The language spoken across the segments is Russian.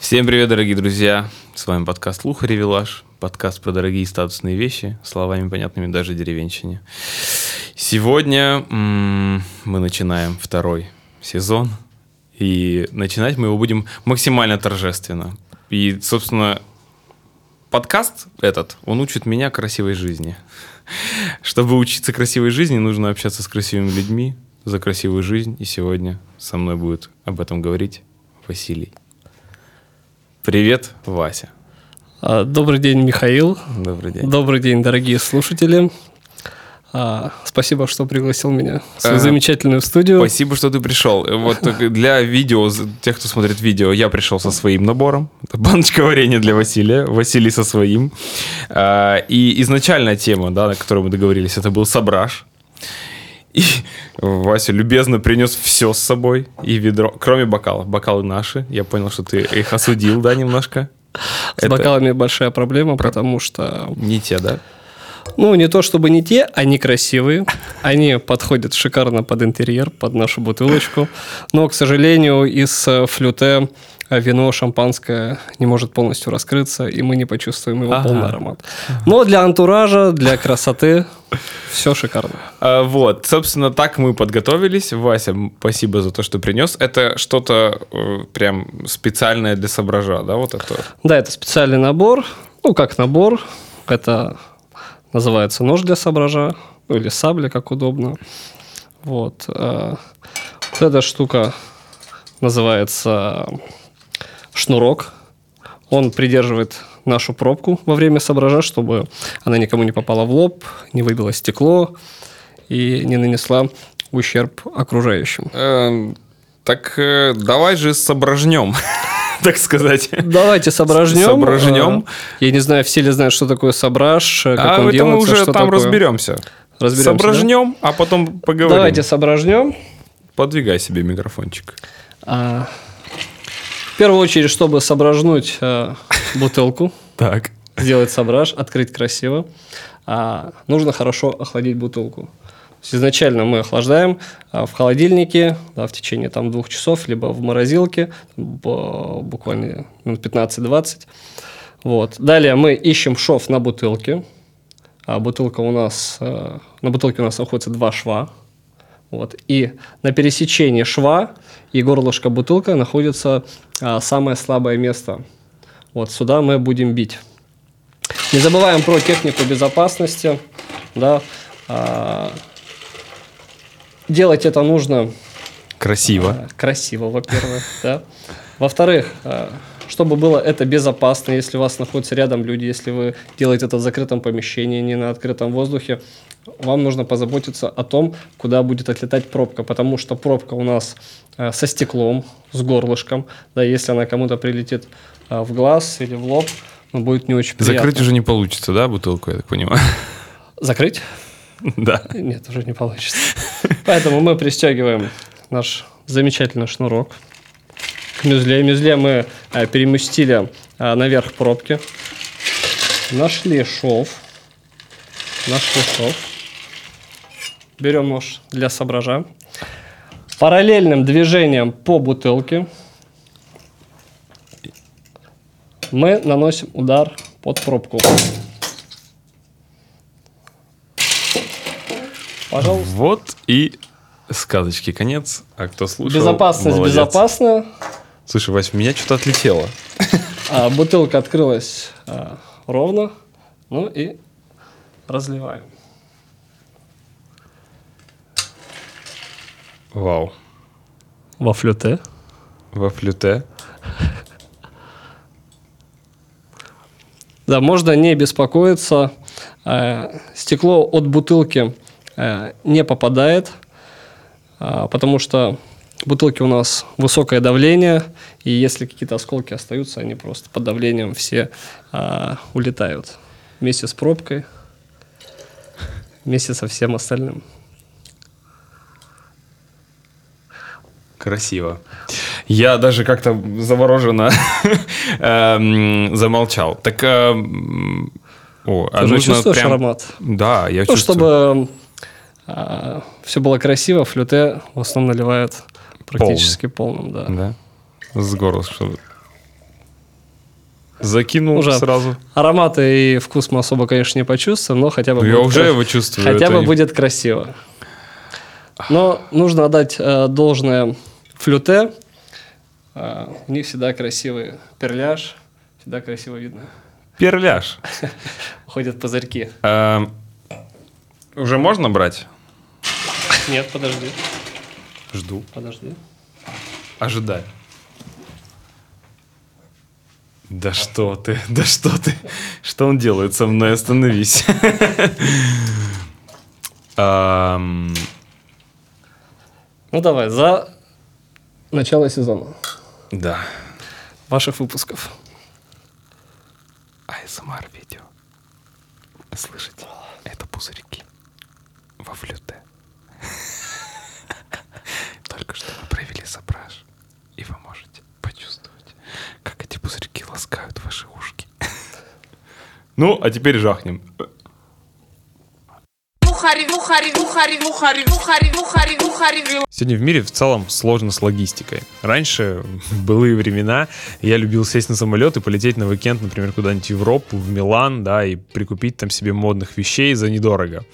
Всем привет, дорогие друзья! С вами подкаст Лухари Вилаж, подкаст про дорогие статусные вещи, словами понятными даже деревенщине. Сегодня м, мы начинаем второй сезон, и начинать мы его будем максимально торжественно. И, собственно, подкаст этот, он учит меня красивой жизни. Чтобы учиться красивой жизни, нужно общаться с красивыми людьми за красивую жизнь. И сегодня со мной будет об этом говорить Василий. Привет, Вася. А, Добрый день, Михаил. Добрый день. Добрый день, дорогие слушатели. А, Спасибо, что пригласил меня в свою А, замечательную студию. Спасибо, что ты пришел. Вот для видео, тех, кто смотрит видео, я пришел со своим набором. Это баночка варенья для Василия, Василий со своим. А, И изначальная тема, да, на которой мы договорились, это был сображ. И Вася любезно принес все с собой и ведро, кроме бокалов. Бокалы наши. Я понял, что ты их осудил, да, немножко? С бокалами большая проблема, потому что, Не те, да? ну, не то чтобы не те, они красивые. Они подходят шикарно под интерьер, под нашу бутылочку. Но, к сожалению, из э, флюте вино шампанское не может полностью раскрыться, и мы не почувствуем его Ага. полный аромат. Но для антуража, для красоты все шикарно. А, Вот, собственно, так мы подготовились. Вася, спасибо за то, что принес. Это что-то э, прям специальное для собража, да, вот это? Да, это специальный набор. Ну, как набор. Это называется нож для собража. Ну, или сабля, как удобно. Вот. э, Вот эта штука называется шнурок. Он придерживает нашу пробку во время собража, чтобы она никому не попала в лоб, не выбила стекло и не нанесла ущерб окружающим. Эм, так э, давай же сображнем, так сказать. Давайте сображнем. Сображнем. Э, Я не знаю, все ли знают, что такое сображ, э, как А он это мы уже там такое. разберемся. Разберемся, Сображнем, а потом поговорим. Давайте сображнем. Подвигай себе микрофончик. А, первую очередь, чтобы сображнуть э, бутылку, Так. сделать сображ, открыть красиво, а, нужно хорошо охладить бутылку. Изначально мы охлаждаем а, в холодильнике да, в течение там, двух часов, либо в морозилке, буквально минут 15-20. Вот. Далее мы ищем шов на бутылке. А бутылка у нас, э, на бутылке у нас находится два шва. Вот. И на пересечении шва и горлышка бутылка находится а, самое слабое место. Вот сюда мы будем бить. Не забываем про технику безопасности. Да. А, делать это нужно Красиво. а, красиво, во-первых. Да. Во-вторых, а, чтобы было это безопасно, если у вас находятся рядом люди, если вы делаете это в закрытом помещении, не на открытом воздухе, вам нужно позаботиться о том, куда будет отлетать пробка, потому что пробка у нас а, со стеклом, с горлышком, да, если она кому-то прилетит а, в глаз или в лоб, ну, будет не очень приятно. Закрыть уже не получится, да, бутылку, я так понимаю? Закрыть? Да. Нет, уже не получится. Поэтому мы пристегиваем наш замечательный шнурок к мюзле. Мюзле мы э, переместили э, наверх пробки. Нашли шов. Нашли шов. Берем нож для собража. Параллельным движением по бутылке мы наносим удар под пробку. Пожалуйста. Вот и сказочки конец. А кто слушал? Безопасность молодец. безопасна. Слушай, Вась, у меня что-то отлетело. А, бутылка открылась а, ровно. Ну и разливаем. Вау. Во флюте. Во флюте. Да, можно не беспокоиться. Э, Стекло от бутылки э, не попадает, а, потому что в бутылке у нас высокое давление, и если какие-то осколки остаются, они просто под давлением все а, улетают вместе с пробкой, вместе со всем остальным. Красиво. Я даже как-то завороженно эм, замолчал. Так, эм, о, а нужно прям- аромат? Да, я Ну, чувствую. чтобы все было красиво, флюте в основном наливают Практически полным, да. Да. С горла, что Закинул Уже сразу. Ароматы и вкус мы особо, конечно, не почувствуем, но хотя бы Ну, я уже кра- его чувствую. Хотя бы не- будет красиво. Но нужно отдать э, должное флюте. Э, у них всегда красивый перляж, всегда красиво видно. Перляж. Ходят пузырьки. Эм, Уже можно брать? Нет, подожди, Жду. подожди. Ожидай. Да что ты, да что ты, что он делает со мной, остановись. Ну давай, за начало сезона Да. ваших выпусков. АСМР видео. Слышите? Это пузырьки во флюте. Только что мы провели сабраж, и вы можете почувствовать, как эти пузырьки ласкают ваши ушки. Ну, а теперь жахнем. Сегодня в мире в целом сложно с логистикой. Раньше, в былые времена, я любил сесть на самолет и полететь на уикенд, например, куда-нибудь в Европу, в Милан, да, и прикупить там себе модных вещей за недорого.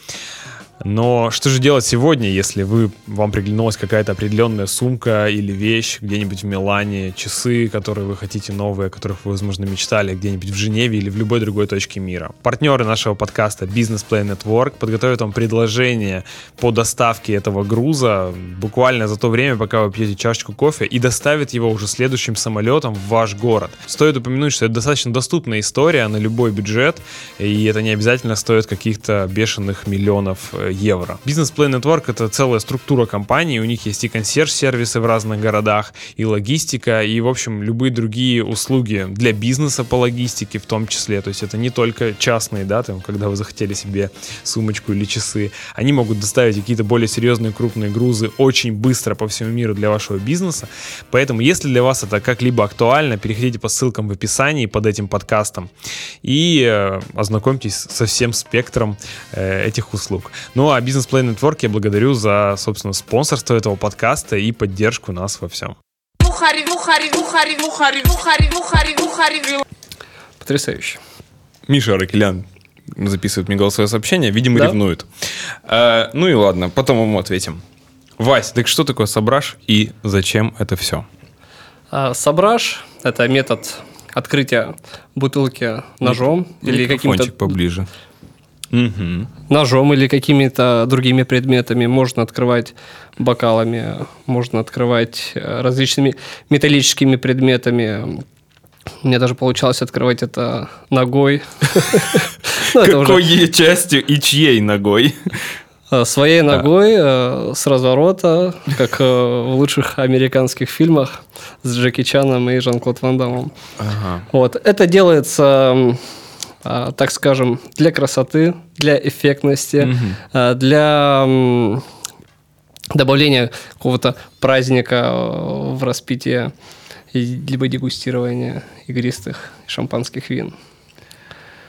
Но что же делать сегодня, если вы, вам приглянулась какая-то определенная сумка или вещь где-нибудь в Милане, часы, которые вы хотите новые, о которых вы, возможно, мечтали где-нибудь в Женеве или в любой другой точке мира. Партнеры нашего подкаста Business Play Network подготовят вам предложение по доставке этого груза буквально за то время, пока вы пьете чашечку кофе и доставят его уже следующим самолетом в ваш город. Стоит упомянуть, что это достаточно доступная история на любой бюджет, и это не обязательно стоит каких-то бешеных миллионов э, евро. Play Network — это целая структура компании, у них есть и консьерж-сервисы в разных городах, и логистика, и, в общем, любые другие услуги для бизнеса по логистике в том числе. То есть это не только частные, да, там, когда вы захотели себе сумочку или часы. Они могут доставить какие-то более серьезные крупные грузы очень быстро по всему миру для вашего бизнеса. Поэтому, если для вас это как-либо актуально, переходите по ссылкам в описании под этим подкастом и э, ознакомьтесь со всем спектром э, этих услуг. Ну а Business Play Network я благодарю за, собственно, спонсорство этого подкаста и поддержку нас во всем. Потрясающе. Миша Аракелян записывает мне голосовое сообщение, видимо, Да? ревнует. Э, ну и ладно, потом ему ответим. Вась, так что такое сображ и зачем это все? А, Сабраж – это метод открытия бутылки ножом или каким-то поближе. Мгм. ножом или какими-то другими предметами. Можно открывать бокалами, можно открывать э, различными металлическими предметами. Мне даже получалось открывать это ногой. Ну, Какой частью и чьей ногой? э, Своей ногой э, с разворота, как в лучших американских фильмах с Джеки Чаном и Жан-Клод Ван Даммом. Ага. Вот. Это делается, так скажем, для красоты, для эффектности, а, для добавления какого-то праздника э, в распитие либо дегустирования игристых шампанских вин.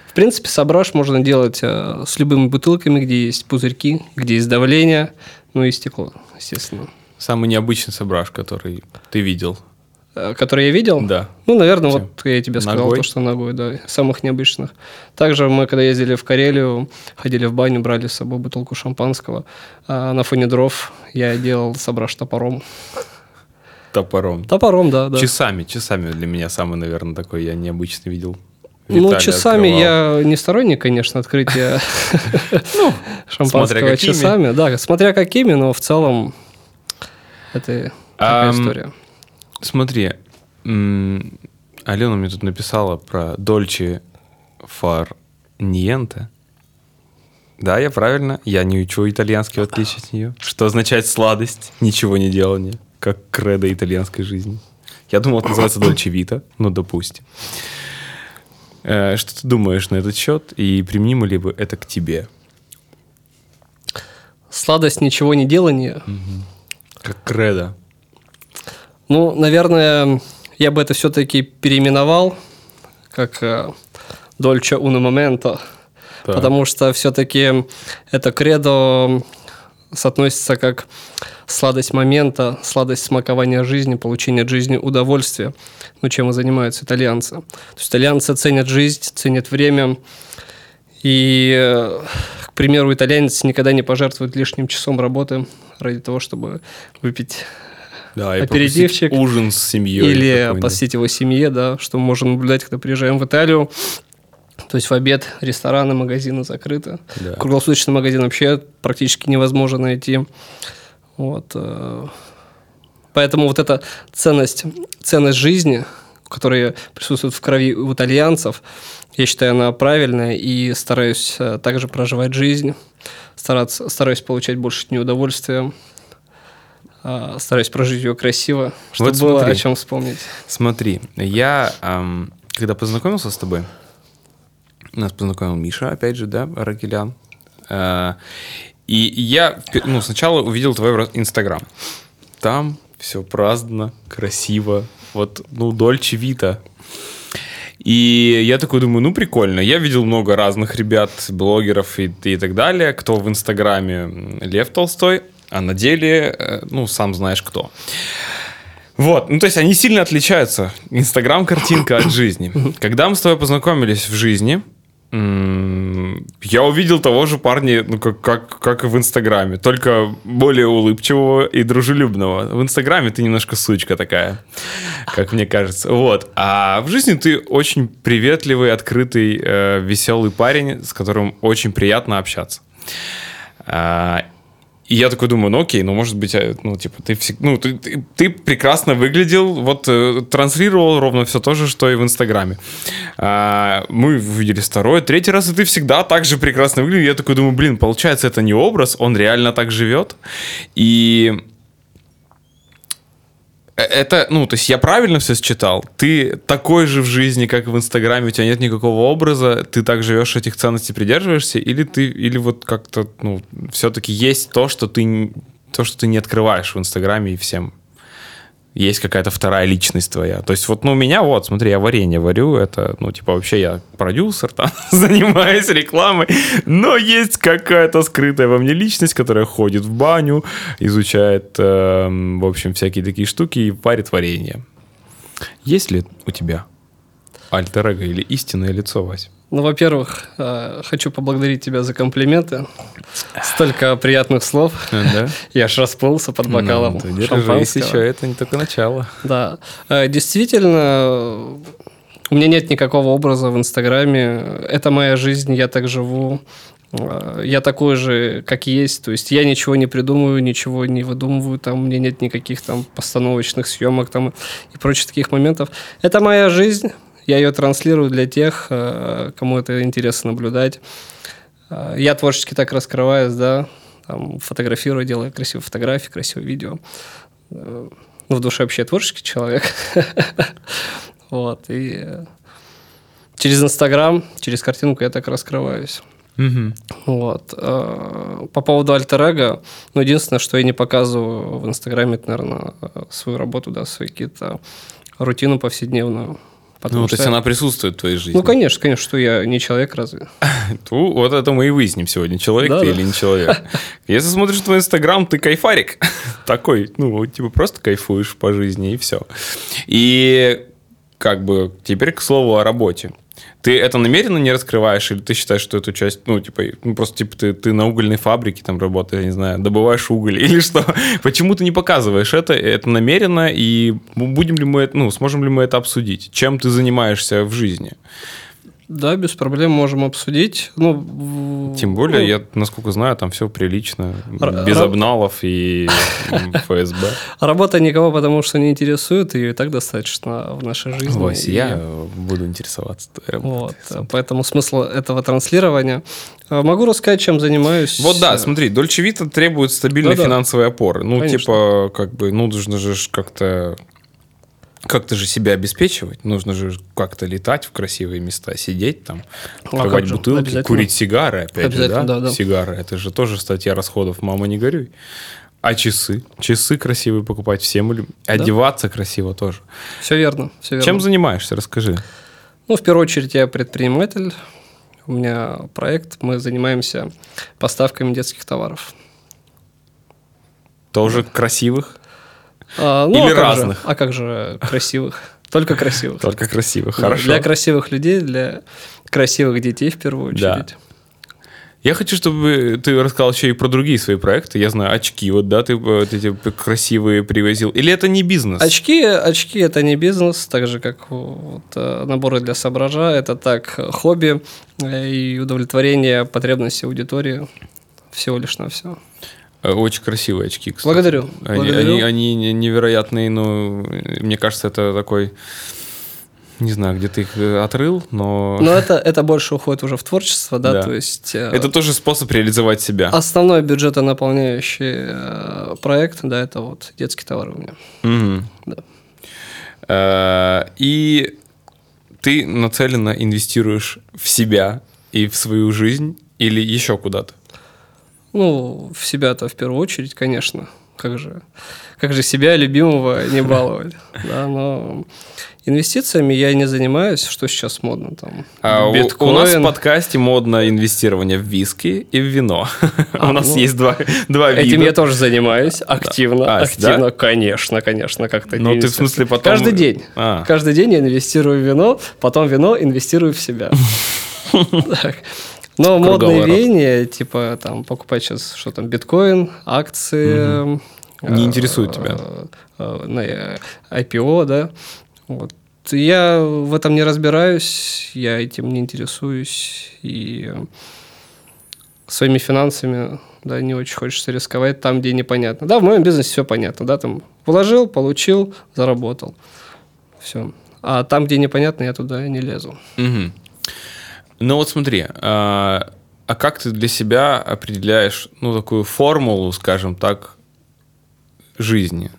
В принципе, сображ можно делать с любыми бутылками, где есть пузырьки, где есть давление, ну и стекло, естественно. Самый необычный сображ, который ты видел. Э, Который я видел? Да. Ну, наверное, Чем? вот я тебе сказал Ногой? то, что ногой, да, самых необычных. Также мы, когда ездили в Карелию, ходили в баню, брали с собой бутылку шампанского. А на фоне дров я делал сображ топором. Топором. Топором, да, да. Часами, часами для меня самый, наверное, такой я необычно видел. ну, Виталий часами открывал. я не сторонник, конечно, открытия смотря шампанского часами. Да, смотря какими, но в целом это такая история. Смотри, Алена мне тут написала про Дольче Фар Ниенте. Да, я правильно. Я не учу итальянский, в отличие от нее. Что означает сладость, ничего не делание, как кредо итальянской жизни. Я думал, это называется Дольче Вита, ну, допустим. Э, Что ты думаешь на этот счет и применимо ли бы это к тебе? Сладость ничего не делания. Как кредо. Ну, наверное, я бы это все-таки переименовал как Дольче Уно Момента, потому что все-таки это кредо соотносится как сладость момента, сладость смакования жизни, получения от жизни удовольствия, ну, чем и занимаются итальянцы. То есть итальянцы ценят жизнь, ценят время, и, э, к примеру, итальянец никогда не пожертвует лишним часом работы ради того, чтобы выпить Да, Аперитивчик. ужин с семьей. или посетить его семье, да, что мы можем наблюдать, когда приезжаем в Италию. То есть в обед рестораны, магазины закрыты. Да. Круглосуточный магазин вообще практически невозможно найти. Вот. э, Поэтому вот эта ценность, ценность жизни, которая присутствует в крови у итальянцев, я считаю, она правильная и стараюсь э, также проживать жизнь, стараться, стараюсь получать больше от нее удовольствия, а, стараюсь прожить ее красиво, чтобы Вот было смотри. о чем вспомнить. Смотри, я, ам, когда познакомился с тобой, нас познакомил Миша, опять же, да, Ракелян. А, И я ну, сначала увидел твой ра- Инстаграм. Там все праздно, красиво. Вот, ну, Дольче Вита. И я такой думаю, ну прикольно. Я видел много разных ребят, блогеров и, и так далее, кто в Инстаграме Лев Толстой, а на деле, э, ну, сам знаешь кто. Вот, ну то есть они сильно отличаются. Инстаграм-картинка от жизни. Когда мы с тобой познакомились в жизни, я увидел того же парня, ну, как, как, как и в Инстаграме, только более улыбчивого и дружелюбного. В Инстаграме ты немножко сучка такая, как мне кажется. Вот. А в жизни ты очень приветливый, открытый, э, веселый парень, с которым очень приятно общаться. И я такой думаю, ну окей, ну может быть, ну типа ты ну ты, ты, ты прекрасно выглядел, вот э, транслировал ровно все то же, что и в Инстаграме. А, мы увидели второй, третий раз, и ты всегда так же прекрасно выглядел. Я такой думаю, блин, получается, это не образ, он реально так живет. И это, ну, то есть я правильно все считал? Ты такой же в жизни, как в Инстаграме, у тебя нет никакого образа, ты так живешь, этих ценностей придерживаешься, или ты, или вот как-то, ну, все-таки есть то, что ты, то, что ты не открываешь в Инстаграме и всем. Есть какая-то вторая личность твоя. То есть вот, ну, у меня вот, смотри, я варенье варю, это, ну, типа, вообще я продюсер, там, занимаюсь рекламой, но есть какая-то скрытая во мне личность, которая ходит в баню, изучает, эм, в общем, всякие такие штуки и варит варенье. Есть ли у тебя альтер или истинное лицо, Вась? Ну, во-первых, э, хочу поблагодарить тебя за комплименты. Столько приятных слов. Да? Я аж расплылся под бокалом Ну, ты держись шампанского. еще, это не только начало. Да. Э, Действительно, у меня нет никакого образа в Инстаграме. Это моя жизнь, я так живу. Э, Я такой же, как есть. То есть я ничего не придумываю, ничего не выдумываю. Там у меня нет никаких там постановочных съемок там и прочих таких моментов. Это моя жизнь. Я ее транслирую для тех, э, кому это интересно наблюдать. Э, Я творчески так раскрываюсь, да, там, фотографирую, делаю красивые фотографии, красивые видео. Ну, в душе вообще творческий человек. Вот, и через Инстаграм, через картинку я так раскрываюсь. Вот. По поводу альтер ну, единственное, что я не показываю в Инстаграме, это, наверное, свою работу, да, свои какие-то рутину повседневную. Потому Ну, то что- есть она присутствует в твоей жизни. Ну, конечно, конечно, что я не человек разве. Ну, вот это мы и выясним сегодня, человек Да, ты да. или не человек. Если смотришь твой инстаграм, ты кайфарик. Такой, ну, типа, просто кайфуешь по жизни, и все. И как бы теперь к слову о работе. Ты это намеренно не раскрываешь, или ты считаешь, что эту часть, ну, типа, ну, просто, типа, ты, ты на угольной фабрике там работаешь, я не знаю, добываешь уголь или что? Почему ты не показываешь это? Это намеренно, и будем ли мы, ну, сможем ли мы это обсудить? Чем ты занимаешься в жизни? Да, без проблем можем обсудить. Ну, Тем более, ну, я, насколько знаю, там все прилично, без обналов и ФСБ. Работа никого потому что не интересует, ее и так достаточно в нашей жизни. Вась, И- я буду интересоваться твоей Вот, работой. поэтому смысл этого транслирования. А, Могу рассказать, чем занимаюсь. Вот да, смотри, Дольче Вита требует стабильной финансовой опоры. Ну, типа, как бы, ну, нужно же как-то как-то же себя обеспечивать, нужно же как-то летать в красивые места, сидеть там, А открывать же, бутылки, курить сигары, опять же, да? да, да. Сигары, это же тоже статья расходов, мама, не горюй. А часы? Часы красивые покупать всем, или одеваться красиво тоже. Все верно, все верно. Чем занимаешься, расскажи. Ну, в первую очередь, я предприниматель. У меня проект, мы занимаемся поставками детских товаров. Тоже красивых? А, ну, Или а как же? разных? а как же красивых? Только красивых. Только красивых, Да, хорошо. Для красивых людей, для красивых детей в первую Да. очередь. Я хочу, чтобы ты рассказал еще и про другие свои проекты. Я знаю, очки, вот, да, ты э, вот эти красивые привозил. Или это не бизнес? Очки, очки это не бизнес, так же как вот, э, наборы для сообража, это так хобби э, и удовлетворение потребностей аудитории всего лишь на все. Э, Очень красивые очки, кстати. Благодарю. Они, благодарю. они- они не- невероятные, но э, мне кажется, это такой... Не знаю, где ты их э, отрыл, но... Но это, это больше уходит уже в творчество, да, Да. то есть Это тоже способ реализовать себя. основной бюджетонаполняющий проект, да, это вот детский товар у меня. Мгм. Да. Э, И ты нацеленно инвестируешь в себя и в свою жизнь или еще куда-то? Ну, в себя-то в первую очередь, конечно. Как же, как же себя любимого не баловать. Да, но инвестициями я не занимаюсь, что сейчас модно там. А у- у, нас в биткоин. подкасте модно инвестирование в виски и в вино. у нас ну, есть два, два вида. Этим я тоже занимаюсь активно, А, активно, да? конечно, конечно, как-то. Но не ты в смысле потом- Каждый день. А. Каждый день я инвестирую в вино, потом вино инвестирую в себя. Но модные веяния, типа там покупать сейчас, что там, биткоин, акции. Не э, интересует тебя? э, на э, IPO, да. Вот. Я в этом не разбираюсь, я этим не интересуюсь. И э, своими финансами, да, не очень хочется рисковать там, где непонятно. Да, в моем бизнесе все понятно, да, там вложил, получил, заработал. Все. А там, где непонятно, я туда не лезу. Мгм. Ну вот смотри, а, а как ты для себя определяешь, ну, такую формулу, скажем так, жизни?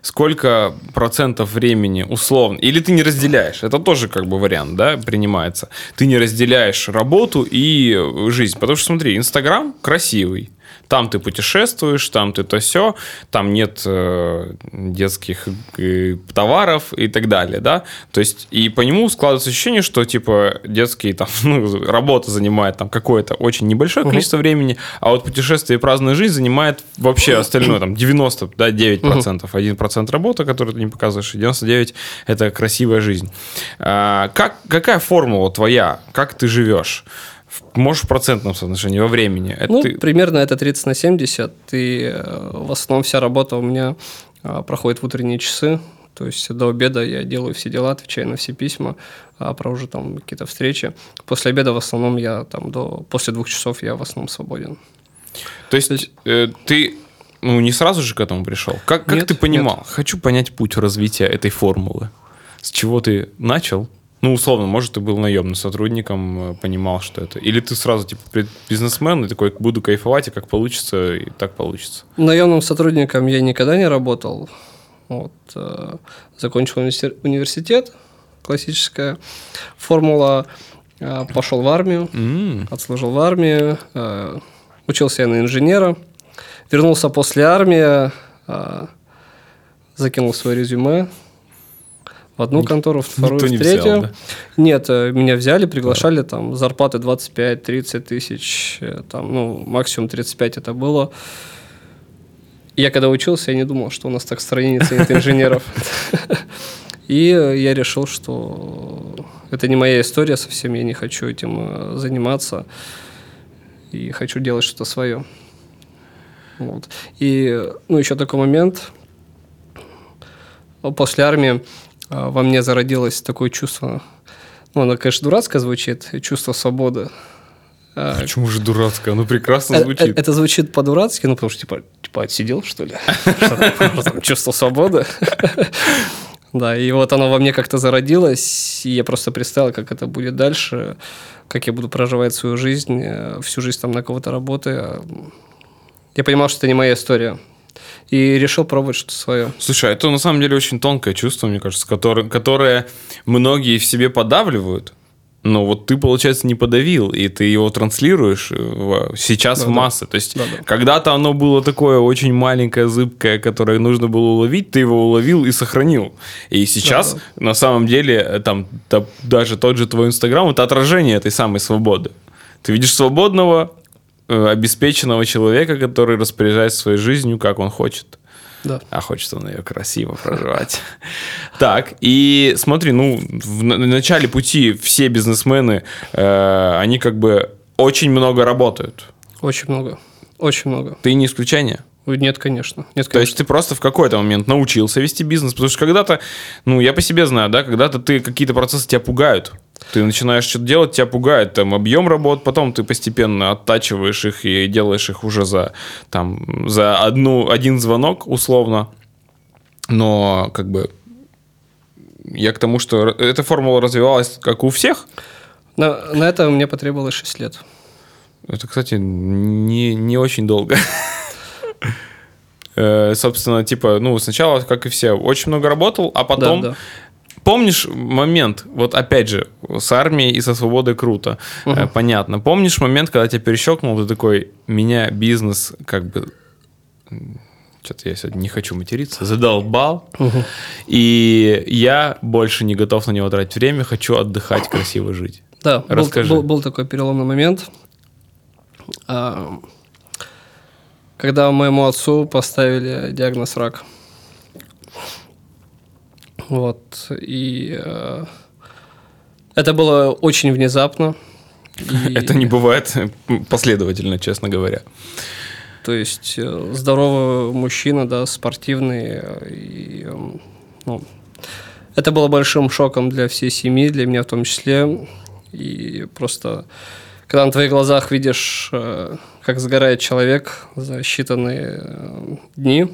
Сколько процентов времени условно, или ты не разделяешь, это тоже как бы вариант, да, принимается. Ты не разделяешь работу и э, жизнь, потому что смотри, Инстаграм красивый, там ты путешествуешь, там ты то все, там нет э, детских э, товаров и так далее, да. То есть и по нему складывается ощущение, что типа детские там ну, работа занимает там какое-то очень небольшое количество времени, а вот путешествие и праздная жизнь занимает вообще остальное там 90, да, 9 процентов, 1 процент работа, которую ты не показываешь, и 99 это красивая жизнь. А, как какая формула твоя, как ты живешь? Можешь в процентном соотношении во времени? Это Ну, ты- примерно это 30 на 70. И э, в основном вся работа у меня а, проходит в утренние часы. То есть до обеда я делаю все дела, отвечаю на все письма, а провожу там какие-то встречи. После обеда в основном я там до... После двух часов я в основном свободен. То есть э, ты ну, не сразу же к этому пришел? Как, как Нет, ты понимал? Хочу понять путь развития этой формулы. С чего ты начал? Ну, условно, может, ты был наемным сотрудником, э, понимал, что это. Или ты сразу, типа, бизнесмен и такой, буду кайфовать, и как получится, и так получится. Наемным сотрудником я никогда не работал. Вот, э, закончил универ- университет, классическая формула. Э, пошел в армию, М, отслужил в армии, учился я на инженера, вернулся после армии, закинул свое резюме в одну контору, в вторую, никто в не третью. взял, да? Нет, э, меня взяли, приглашали, там, зарплаты 25-30 тысяч, э, там, ну, максимум 35 это было. Я когда учился, я не думал, что у нас так в стране не ценят инженеров. И э, я решил, что это не моя история совсем, я не хочу этим заниматься. И хочу делать что-то свое. Вот. И, ну, еще такой момент. После армии во мне зародилось такое чувство, ну, оно, конечно, дурацко звучит, чувство свободы. А, Почему же дурацкое? Оно прекрасно Э, э, звучит. Это звучит по-дурацки, ну, потому что, типа, типа отсидел, что ли? Чувство свободы. Да, и вот оно во мне как-то зародилось, и я просто представил, как это будет дальше, как я буду проживать свою жизнь, э, всю жизнь там на кого-то работая. Я понимал, что это не моя история. И решил пробовать что-то свое. Слушай, это на самом деле очень тонкое чувство, мне кажется, которое, которое многие в себе подавливают. Но вот ты, получается, не подавил, и ты его транслируешь э, в- сейчас в Да-да. массы. То есть Да-да. когда-то оно было такое очень маленькое, зыбкое, которое нужно было уловить, ты его уловил и сохранил. И сейчас, Да-да. на самом деле, э, там та- даже тот же твой Инстаграм – это отражение этой самой свободы. Ты видишь свободного, обеспеченного человека, который распоряжается своей жизнью, как он хочет. Да. А хочется он ее красиво проживать. Так, и смотри, ну, в на- на начале пути все бизнесмены, э, они как бы очень много работают. Очень много. Очень много. Ты не исключение? Нет, конечно. Нет, То конечно. есть ты просто в какой-то момент научился вести бизнес, потому что когда-то, ну, я по себе знаю, да, когда-то ты какие-то процессы тебя пугают. Ты начинаешь что-то делать, тебя пугает там объем работ, потом ты постепенно оттачиваешь их и делаешь их уже за, там, за одну, один звонок условно. Но как бы я к тому, что эта формула развивалась как у всех. На, на это мне потребовалось 6 лет. Это, кстати, не, не очень долго. Э, Собственно, типа, ну, сначала, как и все, очень много работал, а потом... Да, да. Помнишь момент, вот опять же, с армией и со свободой круто, Э, понятно. Помнишь момент, когда тебя перещелкнул, ты такой, меня бизнес как бы... Что-то я сегодня не хочу материться, задолбал, и я больше не готов на него тратить время, хочу отдыхать, красиво жить. Да, был, Расскажи. был- был такой переломный момент, а, когда моему отцу поставили диагноз рак. Вот, и э, это было очень внезапно. И, Это не бывает последовательно, честно говоря. То есть э, здоровый мужчина, да, спортивный. э, И, эм, ну, это было большим шоком для всей семьи, для меня в том числе. И просто, когда на твоих глазах видишь, э, как сгорает человек за считанные дни,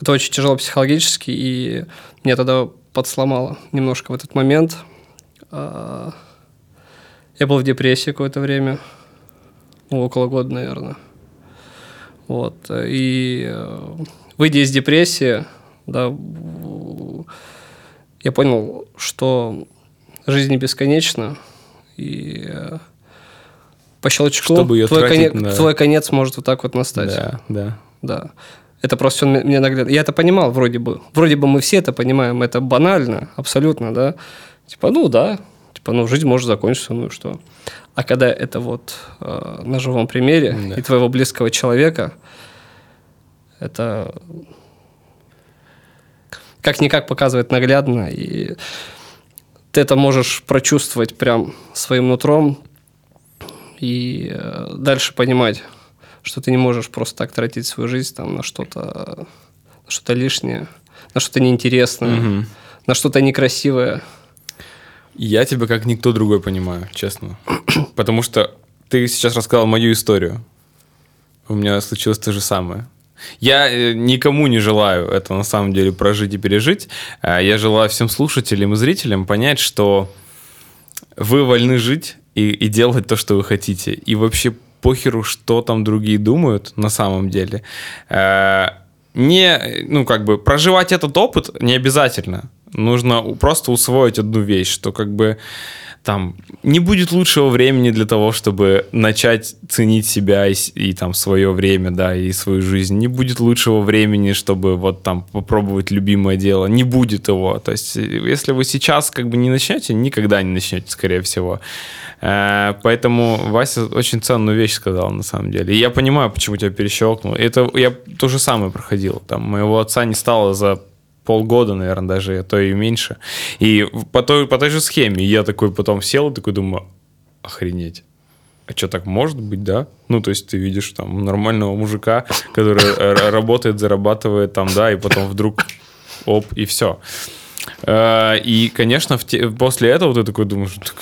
это очень тяжело психологически, и меня тогда подсломало немножко в этот момент. А, Я был в депрессии какое-то время, ну, около года, наверное. Вот. И э, выйдя из депрессии, да, я понял, что жизнь не бесконечна, и э, по щелчку Чтобы её твой, тратить конец, на- твой конец может вот так вот настать. Да, да. Да. Это просто всё мне наглядно. Я это понимал вроде бы. Вроде бы мы все это понимаем. Это банально, абсолютно, да. Типа, ну да. Типа, ну жизнь может закончиться, ну и что. А когда это вот э, на живом примере Да. и твоего близкого человека, это как-никак показывает наглядно, и ты это можешь прочувствовать прям своим нутром и э, дальше понимать, что ты не можешь просто так тратить свою жизнь там, на что-то на что-то лишнее, на что-то неинтересное, Мгм. на что-то некрасивое. Я тебя как никто другой понимаю, честно. Потому что ты сейчас рассказал мою историю. У меня случилось то же самое. Я э, никому не желаю это на самом деле прожить и пережить. А Я желаю всем слушателям и зрителям понять, что вы вольны жить и, и делать то, что вы хотите. И вообще похеру, что там другие думают на самом деле. Э, Не, ну, как бы, проживать этот опыт не обязательно. Нужно просто усвоить одну вещь, что как бы там не будет лучшего времени для того, чтобы начать ценить себя и, и там свое время, да, и свою жизнь. Не будет лучшего времени, чтобы вот там попробовать любимое дело. Не будет его. То есть, э, если вы сейчас как бы не начнете, никогда не начнете, скорее всего. Э, Поэтому Вася очень ценную вещь сказал, на самом деле. И я понимаю, почему тебя перещелкнуло. Это я то же самое проходил. Там моего отца не стало за полгода, наверное, даже, а то и меньше. И по той, по той же схеме я такой потом сел и такой думаю, охренеть. А что, так может быть, да? Ну, то есть ты видишь там нормального мужика, который э, работает, зарабатывает там, да, и потом вдруг оп, и все. И, конечно, после этого ты такой думаешь, «Так,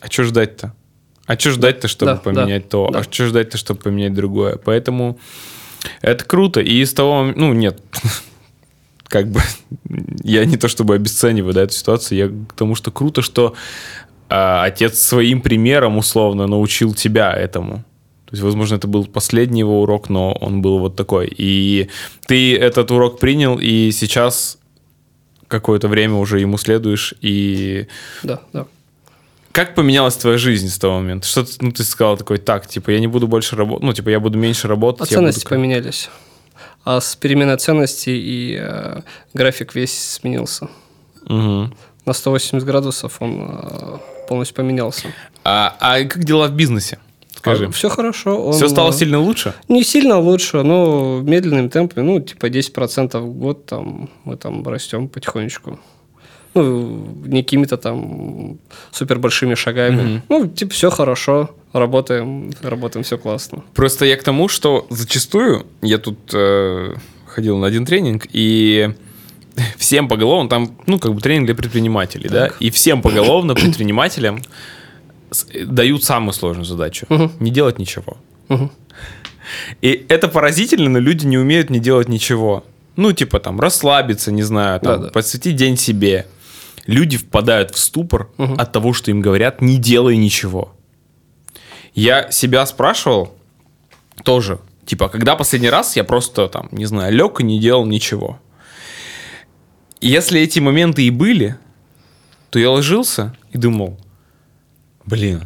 а что ждать-то? А что ждать-то, чтобы Да, поменять да, то? да. А что ждать-то, чтобы поменять другое? Поэтому это круто. И из того, ну, нет, как бы я не то чтобы обесцениваю да, эту ситуацию, я к тому, что круто, что а, отец своим примером условно научил тебя этому. То есть, возможно, это был последний его урок, но он был вот такой. И ты этот урок принял, и сейчас какое-то время уже ему следуешь. И Да, да. как поменялась твоя жизнь с того момента? Что ты, ну, ты сказал такой, так, типа, я не буду больше работать, ну, типа, я буду меньше работать. А буду ценности как-» поменялись. А с переменой ценностей и э, график весь сменился. Мгм. На 180 градусов он э, полностью поменялся. А, а как дела в бизнесе? Скажи. Все хорошо. он, Все стало э, сильно лучше? Не сильно лучше, но медленными темпами, ну, типа 10% в год там мы там растем потихонечку. Ну, не какими-то там супер большими шагами. Ну, типа, все хорошо, работаем, работаем, все классно. Просто я к тому, что зачастую я тут э, ходил на один тренинг, и всем поголовно, там, ну, как бы тренинг для предпринимателей, да, и всем поголовно предпринимателям с- дают самую сложную задачу. Не делать ничего. Мгм. И это поразительно, но люди не умеют не делать ничего. Ну, типа там расслабиться, не знаю, там, посвятить день себе. Люди впадают в ступор от того, что им говорят, не делай ничего. Я себя спрашивал тоже, типа, когда последний раз я просто там, не знаю, лег и не делал ничего. Если эти моменты и были, то я ложился и думал, блин,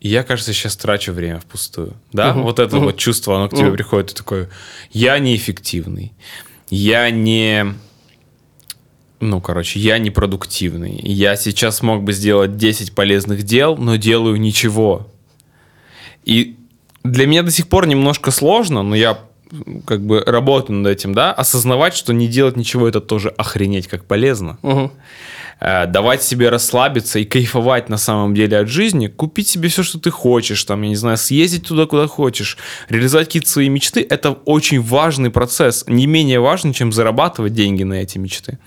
я, кажется, сейчас трачу время впустую. Да, вот это вот чувство, оно к тебе приходит, ты такой, я неэффективный, я не... Ну, короче, я непродуктивный. Я сейчас мог бы сделать 10 полезных дел, но делаю ничего. И для меня до сих пор немножко сложно, но я как бы работаю над этим, да, осознавать, что не делать ничего, это тоже охренеть как полезно. Э, давать себе расслабиться и кайфовать на самом деле от жизни, купить себе все, что ты хочешь, там, я не знаю, съездить туда, куда хочешь, реализовать какие-то свои мечты, это очень важный процесс, не менее важный, чем зарабатывать деньги на эти мечты.